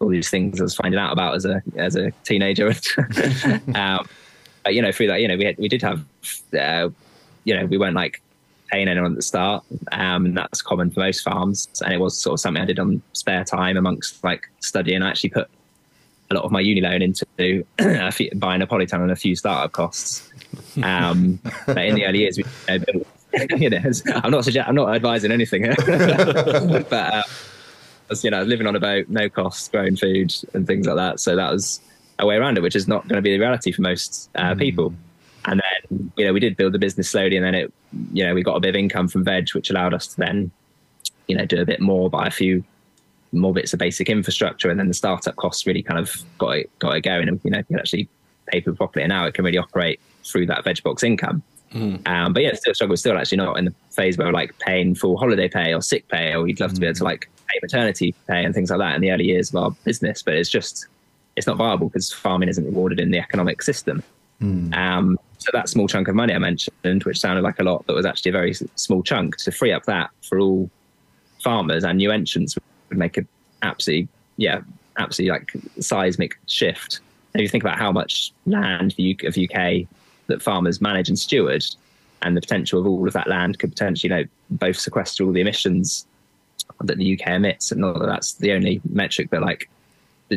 all these things I was finding out about as a as a teenager. um, but, you know, through that, you know, we had, we did have, uh, you know, we weren't like paying anyone at the start, um, and that's common for most farms. And it was sort of something I did on spare time amongst like studying. I actually put a lot of my uni loan into buying a polytunnel and a few startup costs. Um, in the early years, we, you know, I'm not suggest- I'm not advising anything, but uh, was, you know, living on a boat, no costs, growing food and things like that. So that was a way around it, which is not going to be the reality for most uh, mm. people. And then, you know, we did build the business slowly, and then it, you know, we got a bit of income from veg, which allowed us to then, you know, do a bit more, buy a few more bits of basic infrastructure, and then the startup costs really kind of got it got it going, and you know, you can actually pay people properly, and now it can really operate through that veg box income. Mm. Um, but yeah, still struggle. Still actually not in the phase where we're like paying full holiday pay or sick pay, or you'd love mm. to be able to mm. like pay maternity pay and things like that in the early years of our business. But it's just it's not viable because farming isn't rewarded in the economic system. Mm. Um, so that small chunk of money I mentioned, which sounded like a lot, but was actually a very small chunk, to free up that for all farmers and new entrants would make a absolutely, yeah, absolutely like seismic shift. And if you think about how much land of UK that farmers manage and steward, and the potential of all of that land could potentially, you know, both sequester all the emissions that the UK emits, and not that that's the only metric, but like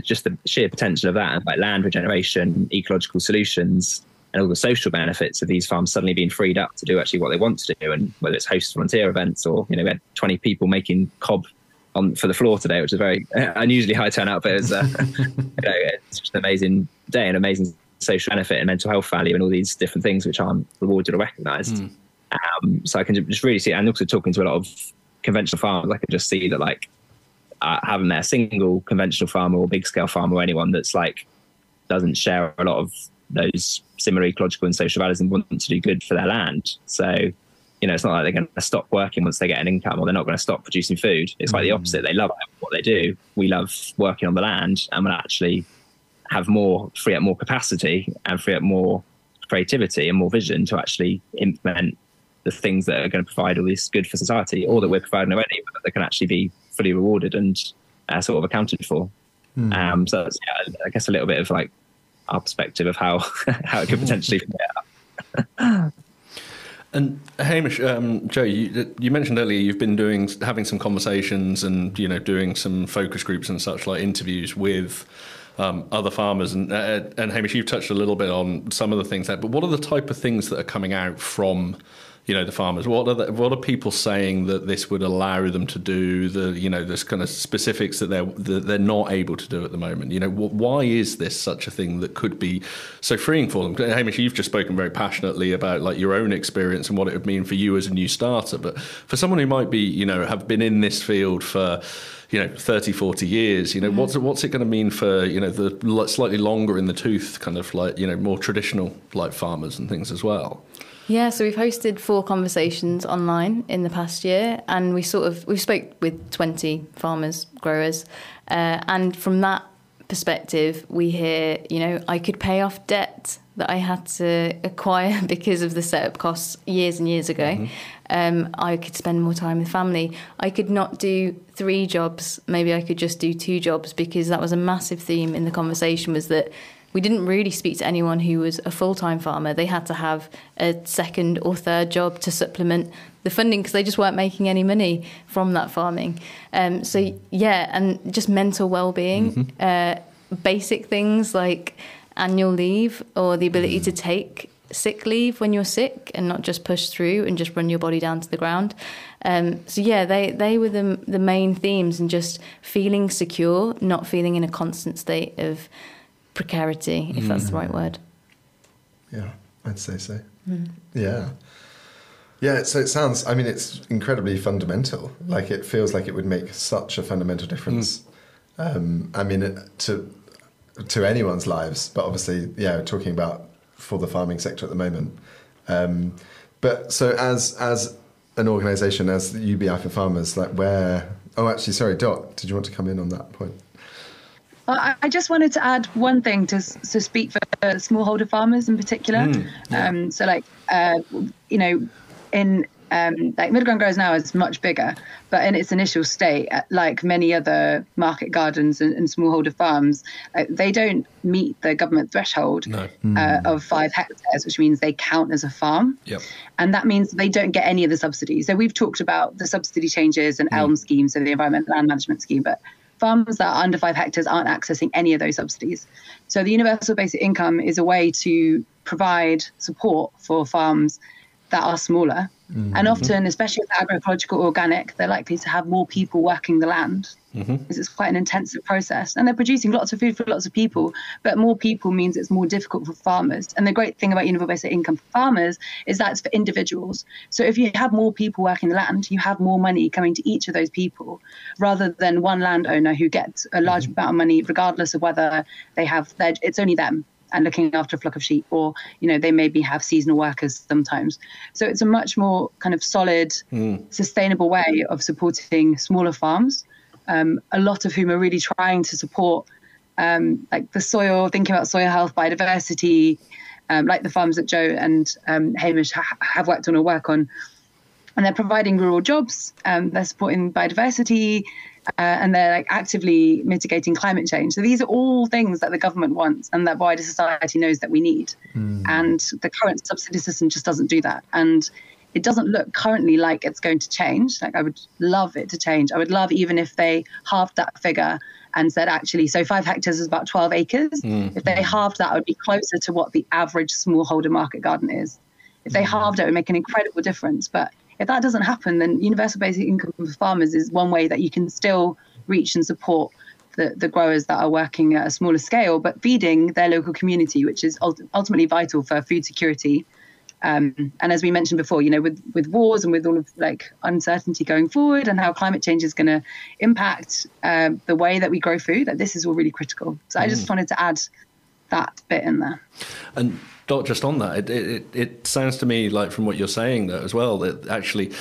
just the sheer potential of that, and like land regeneration, ecological solutions, and all the social benefits of these farms suddenly being freed up to do actually what they want to do, and whether it's host volunteer events or you know we had 20 people making cob on for the floor today, which is a very unusually high turnout, but it was uh, you know, it's just an amazing day, an amazing social benefit and mental health value, and all these different things which aren't rewarded or recognised. Mm. Um, so I can just really see, and also talking to a lot of conventional farmers, I can just see that like I haven't met a single conventional farmer or big scale farmer or anyone that's like doesn't share a lot of those similar ecological and social values and want to do good for their land. So, you know, it's not like they're going to stop working once they get an income or they're not going to stop producing food. It's mm. like the mm. opposite. They love what they do. We love working on the land and we'll actually have more, free up more capacity and free up more creativity and more vision to actually implement the things that are going to provide all this good for society or that we're providing already, but that can actually be fully rewarded and uh, sort of accounted for. Mm. Um, so that's, yeah, I guess a little bit of like our perspective of how how it could potentially. play out. And Hamish, um, Jo, you, you, mentioned earlier you've been doing having some conversations and you know doing some focus groups and such like interviews with um, other farmers. And uh, and Hamish, you've touched a little bit on some of the things there, but what are the type of things that are coming out from you know the farmers. What are the, what are people saying that this would allow them to do the you know this kind of specifics that they're that they're not able to do at the moment? You know why is this such a thing that could be so freeing for them? Hamish you've just spoken very passionately about like your own experience and what it would mean for you as a new starter but for someone who might be you know have been in this field for you know 30 40 years you know mm-hmm. what's it, what's it going to mean for you know the slightly longer in the tooth kind of like you know more traditional like farmers and things as well Yeah, so we've hosted four conversations online in the past year, and we sort of we spoke with twenty farmers, growers, uh, and from that perspective, we hear, you know, I could pay off debt that I had to acquire because of the setup costs years and years ago. Um, I could spend more time with family. I could not do three jobs. Maybe I could just do two jobs because that was a massive theme in the conversation. Was that we didn't really speak to anyone who was a full time farmer. They had to have a second or third job to supplement the funding because they just weren't making any money from that farming. Um, so, yeah, and just mental well being, uh, basic things like annual leave or the ability to take sick leave when you're sick and not just push through and just run your body down to the ground. Um, so yeah, they they were the the main themes and just feeling secure, not feeling in a constant state of precarity, if that's the right word. Yeah, I'd say so. Yeah. Yeah, so it sounds, I mean, it's incredibly fundamental. Like, it feels like it would make such a fundamental difference. Um, I mean, to, to anyone's lives, but obviously, yeah, talking about for the farming sector at the moment. Um, but so, as as an organisation, as the UBI for Farmers, like where? Oh, actually, sorry, Dot, did you want to come in on that point? Well, I- I just wanted to add one thing to to speak for smallholder farmers in particular. um, so, like, uh, you know, in um, like middle ground growers now is much bigger, but in its initial state, uh, like many other market gardens and, and smallholder farms, uh, they don't meet the government threshold No. uh, of five hectares, which means they count as a farm. Yep. And that means they don't get any of the subsidies. So we've talked about the subsidy changes and ELM scheme, so the Environmental Land Management Scheme, but farms that are under five hectares aren't accessing any of those subsidies. So the universal basic income is a way to provide support for farms that are smaller. And mm-hmm. often, especially with agroecological organic, they're likely to have more people working the land mm-hmm. because it's quite an intensive process. And they're producing lots of food for lots of people, but more people means it's more difficult for farmers. And the great thing about universal basic income for farmers is that it's for individuals. So if you have more people working the land, you have more money coming to each of those people rather than one landowner who gets a large mm-hmm. amount of money, regardless of whether they have, their, it's only them and looking after a flock of sheep or you know they maybe have seasonal workers sometimes. So it's a much more kind of solid sustainable way of supporting smaller farms um, a lot of whom are really trying to support um, like the soil thinking about soil health biodiversity um, like the farms that jo and um, hamish ha- have worked on or work on. And they're providing rural jobs um, they're supporting biodiversity uh, and they're like actively mitigating climate change. So these are all things that the government wants and that wider society knows that we need. Hmm. And the current subsidy system just doesn't do that. And it doesn't look currently like it's going to change. Like I would love it to change. I would love even if they halved that figure and said actually, so five hectares is about 12 acres. Hmm. If they halved that, it would be closer to what the average smallholder market garden is. If they hmm. halved it, it would make an incredible difference. But if that doesn't happen, then universal basic income for farmers is one way that you can still reach and support the, the growers that are working at a smaller scale, but feeding their local community, which is ultimately vital for food security. Um, and as we mentioned before, you know, with, with wars and with all of like uncertainty going forward and how climate change is going to impact uh, the way that we grow food, that this is all really critical. So I just wanted to add that bit in there. And Dot, just on that, it, it, it sounds to me like from what you're saying there as well that actually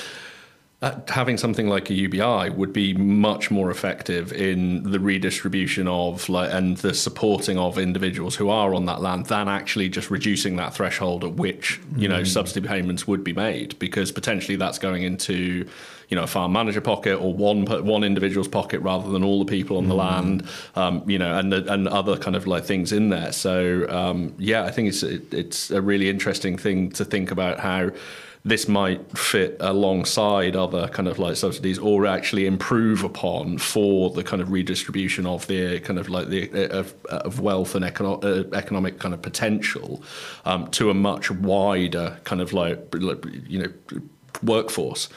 uh, having something like a UBI would be much more effective in the redistribution of like and the supporting of individuals who are on that land than actually just reducing that threshold at which you know subsidy payments would be made because potentially that's going into you know a farm manager pocket or one one individual's pocket rather than all the people on the land um, you know and and other kind of like things in there. So um, yeah I think it's it, it's a really interesting thing to think about how this might fit alongside other kind of like subsidies or actually improve upon for the kind of redistribution of the kind of like the of, of wealth and econo- uh, economic kind of potential um, to a much wider kind of like you know workforce.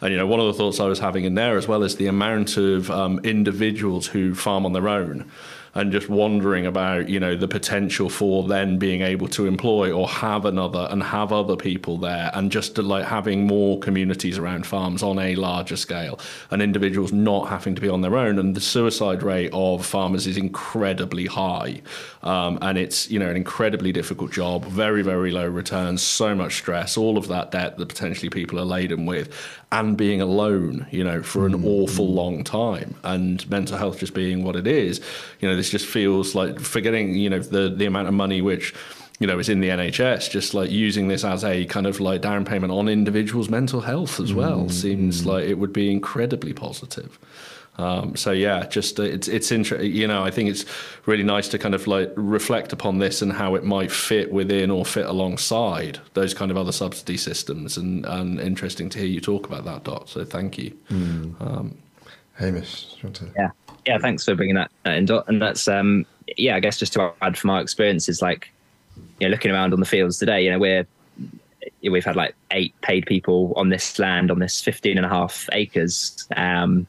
And you know, one of the thoughts I was having in there as well is the amount of um, individuals who farm on their own. and just wondering about you know the potential for then being able to employ or have another and have other people there and just like having more communities around farms on a larger scale and individuals not having to be on their own and the suicide rate of farmers is incredibly high um, and it's you know an incredibly difficult job very very low returns so much stress all of that debt that potentially people are laden with and being alone, you know, for an mm. awful long time, and mental health just being what it is, you know, this just feels like forgetting, you know, the the amount of money which you know, is in the NHS, just like using this as a kind of like down payment on individuals' mental health as well mm, seems like it would be incredibly positive. Um, so yeah, just uh, it's it's interesting. You know, I think it's really nice to kind of like reflect upon this and how it might fit within or fit alongside those kind of other subsidy systems. And, and interesting to hear you talk about that, Dot. So thank you. Mm. Um, Hamish, to... yeah, yeah. Thanks for bringing that in, Dot. And that's um, yeah. I guess just to add from our experiences, like you know, looking around on the fields today, you know, we're we've had like eight paid people on this land on this 15 and a half acres um,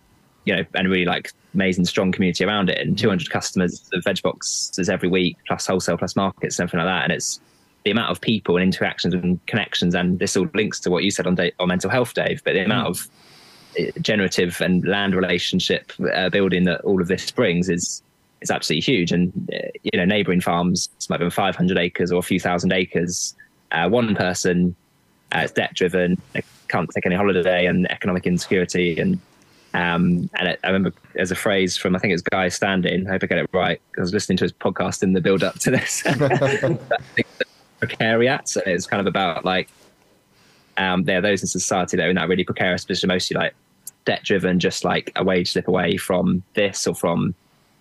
you know, and really like amazing strong community around it, and mm. 200 customers of veg boxes every week, plus wholesale, plus markets, and everything like that. And it's the amount of people and interactions and connections, and this all links to what you said on, day, on mental health, Dave. But the amount mm. of eh, generative and land relationship uh, building that all of this brings is is absolutely huge. And uh, you know, neighbouring farms might be 500 acres or a few thousand acres. Uh, one person, uh, it's debt driven, can't take any holiday, and economic insecurity, and um, and it, I remember there's a phrase from I think it's Guy Standing. I hope I get it right. I was listening to his podcast in the build up to this. precariat, and it's kind of about like um, there are those in society that are in that really precarious position, mostly like debt driven, just like a wage slip away from this or from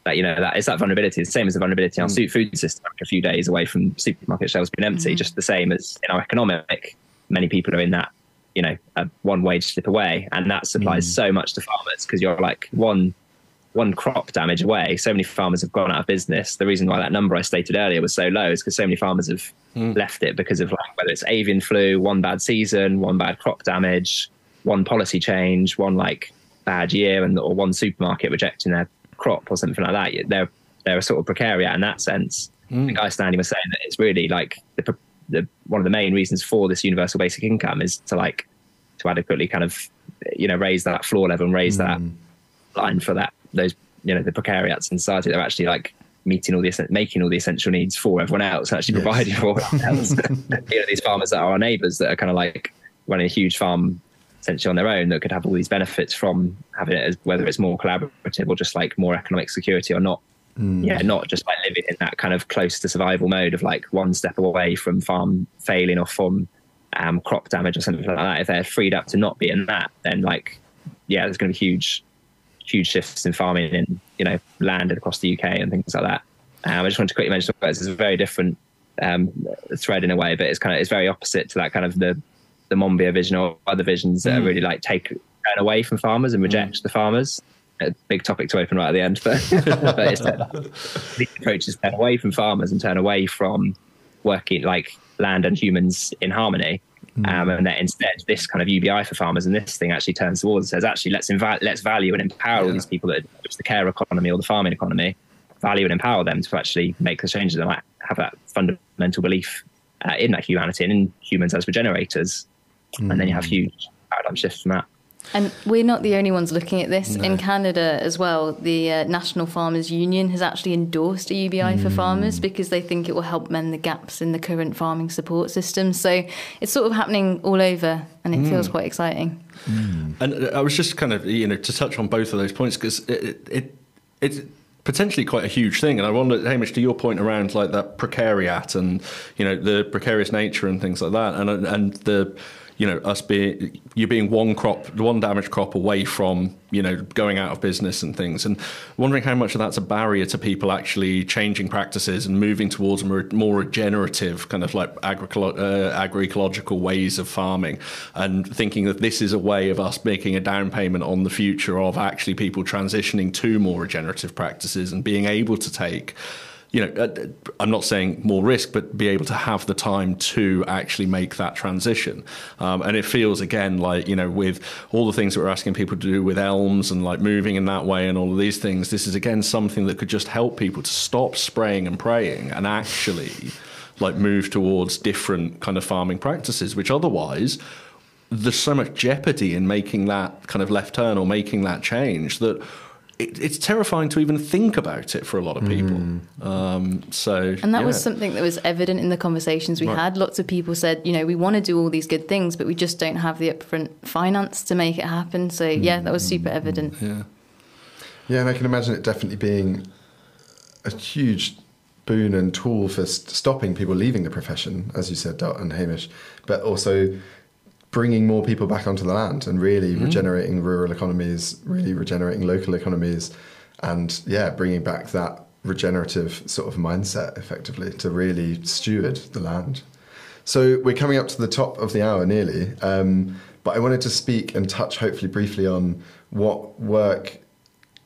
that. You know, that it's that vulnerability. The same as the vulnerability in our mm. food system, like a few days away from supermarket shelves being empty. Mm. Just the same as in our economic, many people are in that you know a one wage slip away, and that supplies mm. so much to farmers because you're like one one crop damage away. So many farmers have gone out of business. The reason why that number I stated earlier was so low is because so many farmers have mm. left it because of like whether it's avian flu, one bad season, one bad crop damage, one policy change, one like bad year, and or one supermarket rejecting their crop or something like that. They're they're a sort of precariat in that sense. Mm. The guy standing was saying that it's really like the the one of the main reasons for this universal basic income is to like to adequately kind of you know raise that floor level and raise mm. that line for that those you know the precariats in society they're actually like meeting all the making all the essential needs for everyone else actually yes. providing for everyone else you know these farmers that are our neighbors that are kind of like running a huge farm essentially on their own that could have all these benefits from having it as whether it's more collaborative or just like more economic security or not Mm. Yeah, not just like living in that kind of close to survival mode of like one step away from farm failing or from um, crop damage or something like that. If they're freed up to not be in that, then like, yeah, there's going to be huge, huge shifts in farming in you know land across the UK and things like that. Um, I just wanted to quickly mention that it's a very different um, thread in a way, but it's kind of it's very opposite to that kind of the the Monbiot vision or other visions that mm. are really like take turn away from farmers and reject mm. the farmers a big topic to open right at the end, but, but it's, the approach is turn away from farmers and turn away from working like land and humans in harmony. Mm. Um, and that instead, this kind of UBI for farmers and this thing actually turns towards and says actually let's inv- let's value and empower yeah. all these people that just the care economy or the farming economy, value and empower them to actually make the changes and like, have that fundamental belief uh, in that humanity and in humans as regenerators, mm. and then you have mm. huge paradigm shifts from that. And we're not the only ones looking at this. No. In Canada as well, the uh, National Farmers Union has actually endorsed a UBI mm. for farmers because they think it will help mend the gaps in the current farming support system. So it's sort of happening all over and it mm. feels quite exciting. Mm. And I was just kind of, you know, to touch on both of those points because it, it, it's potentially quite a huge thing. And I wonder, Hamish, to your point around like that precariat and, you know, the precarious nature and things like that and, and the, you know, us being you being one crop, one damaged crop away from you know going out of business and things, and wondering how much of that's a barrier to people actually changing practices and moving towards more, more regenerative kind of like agricolo- uh, agroecological ways of farming, and thinking that this is a way of us making a down payment on the future of actually people transitioning to more regenerative practices and being able to take you know, uh, I'm not saying more risk, but be able to have the time to actually make that transition. Um, and it feels again like you know, with all the things that we're asking people to do with elms and like moving in that way and all of these things, this is again something that could just help people to stop spraying and praying and actually like move towards different kind of farming practices, which otherwise there's so much jeopardy in making that kind of left turn or making that change that it, it's terrifying to even think about it for a lot of people. Mm. Um, so, and that yeah. was something that was evident in the conversations we right. had. Lots of people said, you know, we want to do all these good things, but we just don't have the upfront finance to make it happen. So, mm. yeah, that was super evident. Yeah, yeah, and I can imagine it definitely being a huge boon and tool for st- stopping people leaving the profession, as you said, Dot and Hamish, but also bringing more people back onto the land and really mm. regenerating rural economies, really regenerating local economies, and yeah, bringing back that regenerative sort of mindset effectively to really steward the land. So we're coming up to the top of the hour nearly, um, but I wanted to speak and touch hopefully briefly on what work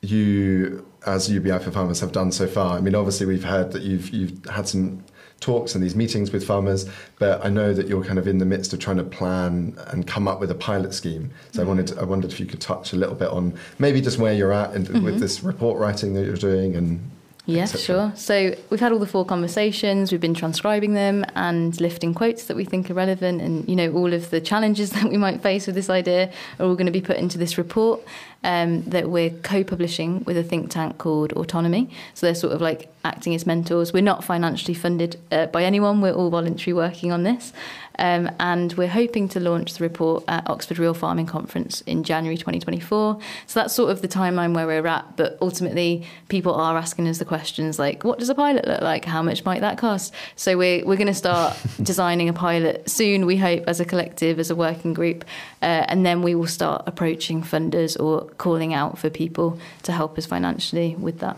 you as UBI for Farmers have done so far. I mean, obviously we've heard that you've you've had some talks and these meetings with farmers, but I know that you're kind of in the midst of trying to plan and come up with a pilot scheme. So mm-hmm. I wanted to, I wondered if you could touch a little bit on maybe just where you're at in, mm-hmm. with this report writing that you're doing and yeah, sure. So we've had all the four conversations, we've been transcribing them and lifting quotes that we think are relevant, and you know all of the challenges that we might face with this idea are all going to be put into this report um, that we're co-publishing with a think tank called Autonomy. So they're sort of like acting as mentors. We're not financially funded uh, by anyone. We're all voluntary working on this, um, and we're hoping to launch the report at Oxford Real Farming Conference in January 2024. So that's sort of the timeline where we're at. But ultimately, people are asking us the questions like, what does a pilot look like? How much might that cost? So we're, we're going to start designing a pilot soon, we hope, as a collective, as a working group. Uh, and then we will start approaching funders or calling out for people to help us financially with that.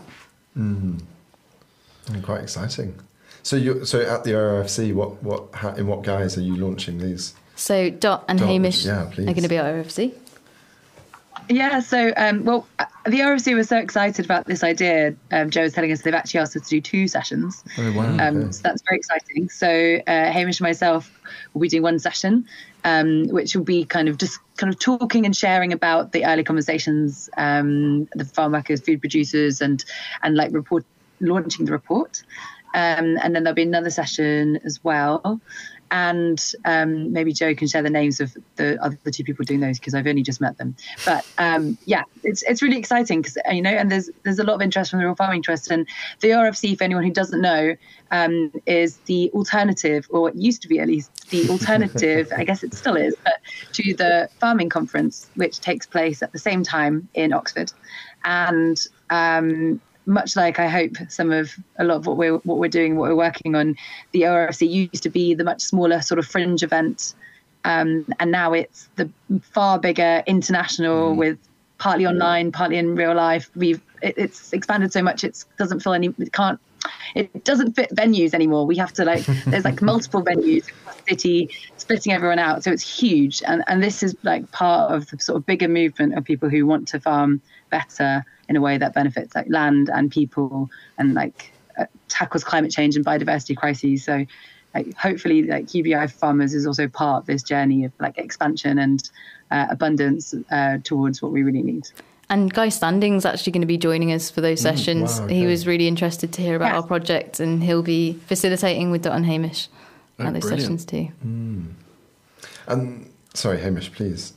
Mm-hmm. Quite exciting. So you so at the RFC, what what how, in what guise are you launching these? So Dot and Dot, Hamish yeah, are going to be at RFC. Yeah, so um, well, uh, the RFC was so excited about this idea. Um, Jo was telling us they've actually asked us to do two sessions. Oh wow! Um, okay. So that's very exciting. So uh, Hamish and myself will be doing one session, um, which will be kind of just kind of talking and sharing about the early conversations, um, the farm workers, food producers, and and like report launching the report. Um, and then there'll be another session as well. And um, maybe Jo can share the names of the other two people doing those because I've only just met them. But um, yeah, it's it's really exciting because you know, and there's there's a lot of interest from the Real Farming Trust and the RFC. For anyone who doesn't know, um, is the alternative, or it used to be at least the alternative. I guess it still is, but to the farming conference, which takes place at the same time in Oxford, and um, much like I hope some of a lot of what we're what we're doing, what we're working on, the ORFC used to be the much smaller sort of fringe event, um, and now it's the far bigger international mm. with partly online, partly in real life. We've it, it's expanded so much it doesn't feel any it can't it doesn't fit venues anymore. We have to like there's like multiple venues across the city, splitting everyone out. So it's huge, and and this is like part of the sort of bigger movement of people who want to farm better in a way that benefits like land and people and like uh, tackles climate change and biodiversity crises. So like, hopefully like UBI farmers is also part of this journey of like expansion and uh, abundance uh, towards what we really need. And Guy Standing's actually going to be joining us for those mm, sessions. wow, okay. He was really interested to hear about yes. our project, and he'll be facilitating with Dot and Hamish oh, at those brilliant. sessions too. Mm. And sorry, Hamish, please.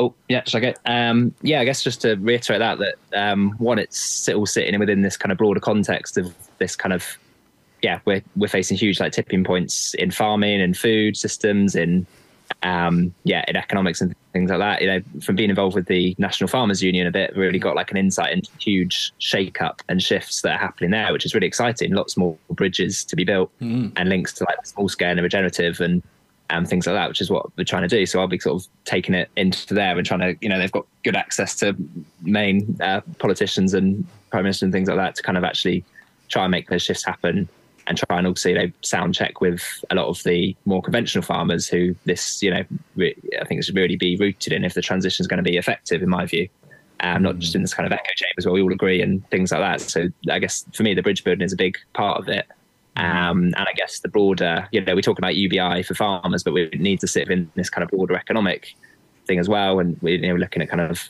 Oh, yeah, should I go? Um, yeah, I guess just to reiterate that, that um, one, it's all sitting within this kind of broader context of this kind of, yeah, we're, we're facing huge like tipping points in farming and food systems, in, um, yeah, in economics and things like that. You know, from being involved with the National Farmers Union a bit, really got like an insight into huge shake up and shifts that are happening there, which is really exciting. Lots more bridges to be built mm. and links to like small scale and regenerative and and things like that, which is what we're trying to do. So I'll be sort of taking it into there and trying to, you know, they've got good access to main uh, politicians and prime minister and things like that to kind of actually try and make those shifts happen and try and also, you know, sound check with a lot of the more conventional farmers who this, you know, re- I think should really be rooted in if the transition is going to be effective, in my view. um, not just in this kind of echo chambers where we all agree and things like that. So I guess for me, the bridge building is a big part of it. Um, and I guess the broader, you know, we talk about UBI for farmers, but we need to sit in this kind of broader economic thing as well. And we're you know, looking at kind of,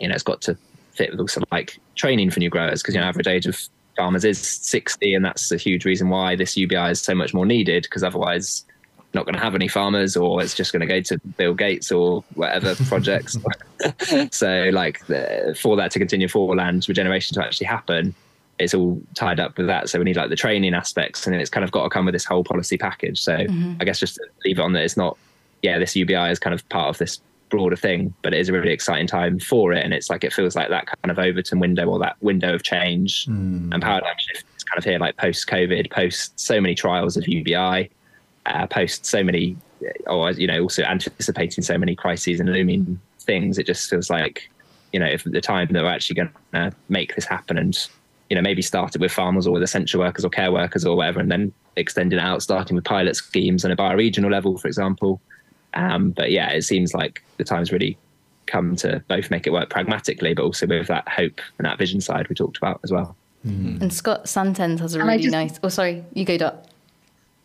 you know, it's got to fit with also like training for new growers because, you know, average age of farmers is 60. And that's a huge reason why this UBI is so much more needed because otherwise, not going to have any farmers or it's just going to go to Bill Gates or whatever projects. so, like, the, for that to continue for land regeneration to actually happen, it's all tied up with that. So, we need like the training aspects and it's kind of got to come with this whole policy package. So, mm-hmm. I guess just leave it on that it's not, yeah, this UBI is kind of part of this broader thing, but it is a really exciting time for it. And it's like, it feels like that kind of Overton window or that window of change mm. and paradigm shift is kind of here, like post COVID, post so many trials of UBI uh, post so many, or you know, also anticipating so many crises and looming things, it just feels like, you know, if the time that we're actually going to make this happen and, you know, maybe start it with farmers or with essential workers or care workers or whatever, and then extending out, starting with pilot schemes on a bioregional level, for example. Um, but yeah, it seems like the time's really come to both make it work pragmatically, but also with that hope and that vision side we talked about as well. Mm. And Scott Santens has a really just, nice. Oh, sorry, you go, Dot.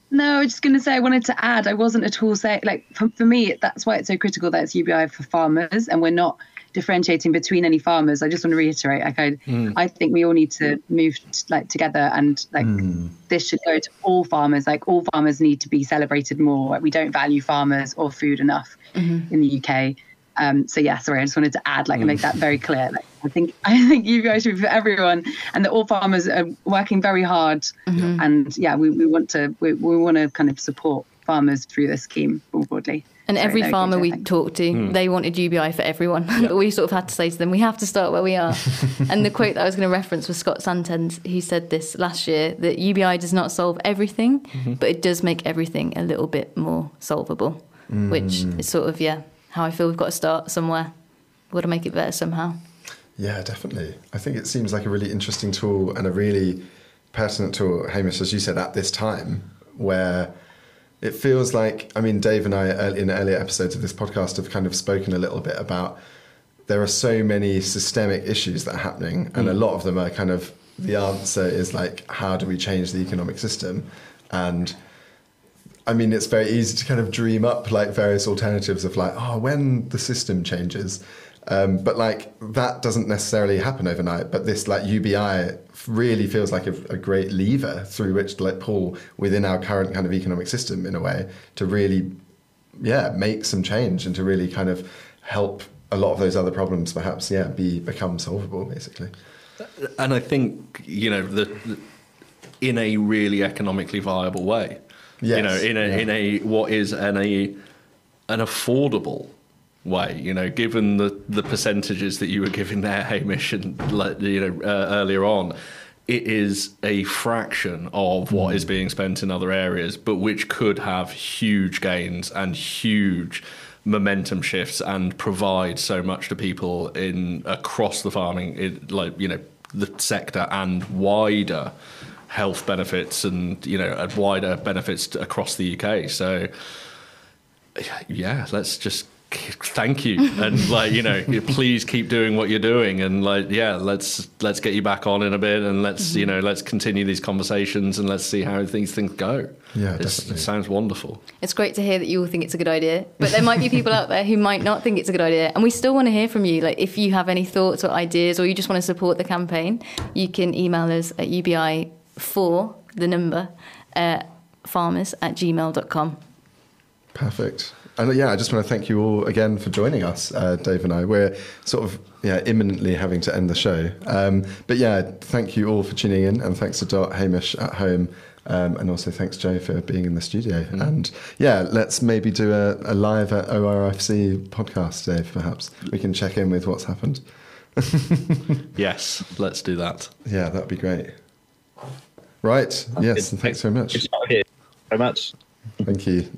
No, I was just going to say, I wanted to add, I wasn't at all saying, like, for, for me, that's why it's so critical that it's UBI for farmers and we're not differentiating between any farmers. I just want to reiterate, like, I, mm. I think we all need to move, like, together and, like, mm. this should go to all farmers. Like, all farmers need to be celebrated more. Like, we don't value farmers or food enough mm-hmm. in the UK. Um, so yeah, sorry, I just wanted to add, like, mm. make that very clear. Like, I think I think you guys should be for everyone, and that all farmers are working very hard. Mm-hmm. And yeah, we, we want to we, we want to kind of support farmers through this scheme more broadly. And sorry, every no, farmer we talked to, mm. they wanted UBI for everyone. Yeah. but we sort of had to say to them, we have to start where we are. and the quote that I was going to reference was Scott Santens. who said this last year that UBI does not solve everything, mm-hmm. but it does make everything a little bit more solvable. Mm. Which is sort of yeah how I feel we've got to start somewhere. We've got to make it better somehow. Yeah, definitely. I think it seems like a really interesting tool and a really pertinent tool, Hamish, as you said, at this time where it feels like, I mean, Dave and I in earlier episodes of this podcast have kind of spoken a little bit about there are so many systemic issues that are happening, and mm. a lot of them are kind of the answer is like, how do we change the economic system? And I mean, it's very easy to kind of dream up like various alternatives of like, oh, when the system changes, um, but like that doesn't necessarily happen overnight. But this like UBI really feels like a, a, great lever through which to like pull within our current kind of economic system in a way to really, yeah, make some change and to really kind of help a lot of those other problems perhaps yeah be become solvable basically. And I think you know the, the in a really economically viable way. Yes, you know, in a yeah. in a what is an a an affordable way. You know, given the the percentages that you were giving there, Hamish, and you know uh, earlier on, it is a fraction of what is being spent in other areas, but which could have huge gains and huge momentum shifts and provide so much to people in across the farming, like you know, the sector and wider health benefits and you know wider benefits across the UK. So yeah, let's just thank you and like you know please keep doing what you're doing and like yeah let's let's get you back on in a bit and let's mm-hmm. you know let's continue these conversations and let's see how these things go yeah it sounds wonderful it's great to hear that you all think it's a good idea but there might be people out there who might not think it's a good idea and we still want to hear from you like if you have any thoughts or ideas or you just want to support the campaign you can email us at ubi for the number uh, farmers at gmail.com. Perfect. And yeah, I just want to thank you all again for joining us, uh, Dave and I. We're sort of yeah imminently having to end the show, um, but yeah, thank you all for tuning in, and thanks to Dot Hamish at home, um, and also thanks Jo for being in the studio. Mm. And yeah, let's maybe do a, a live at ORFC podcast, Dave. Perhaps we can check in with what's happened. yes, let's do that. Yeah, that'd be great. Right. Yes. Thanks very much. Very much. Thank you.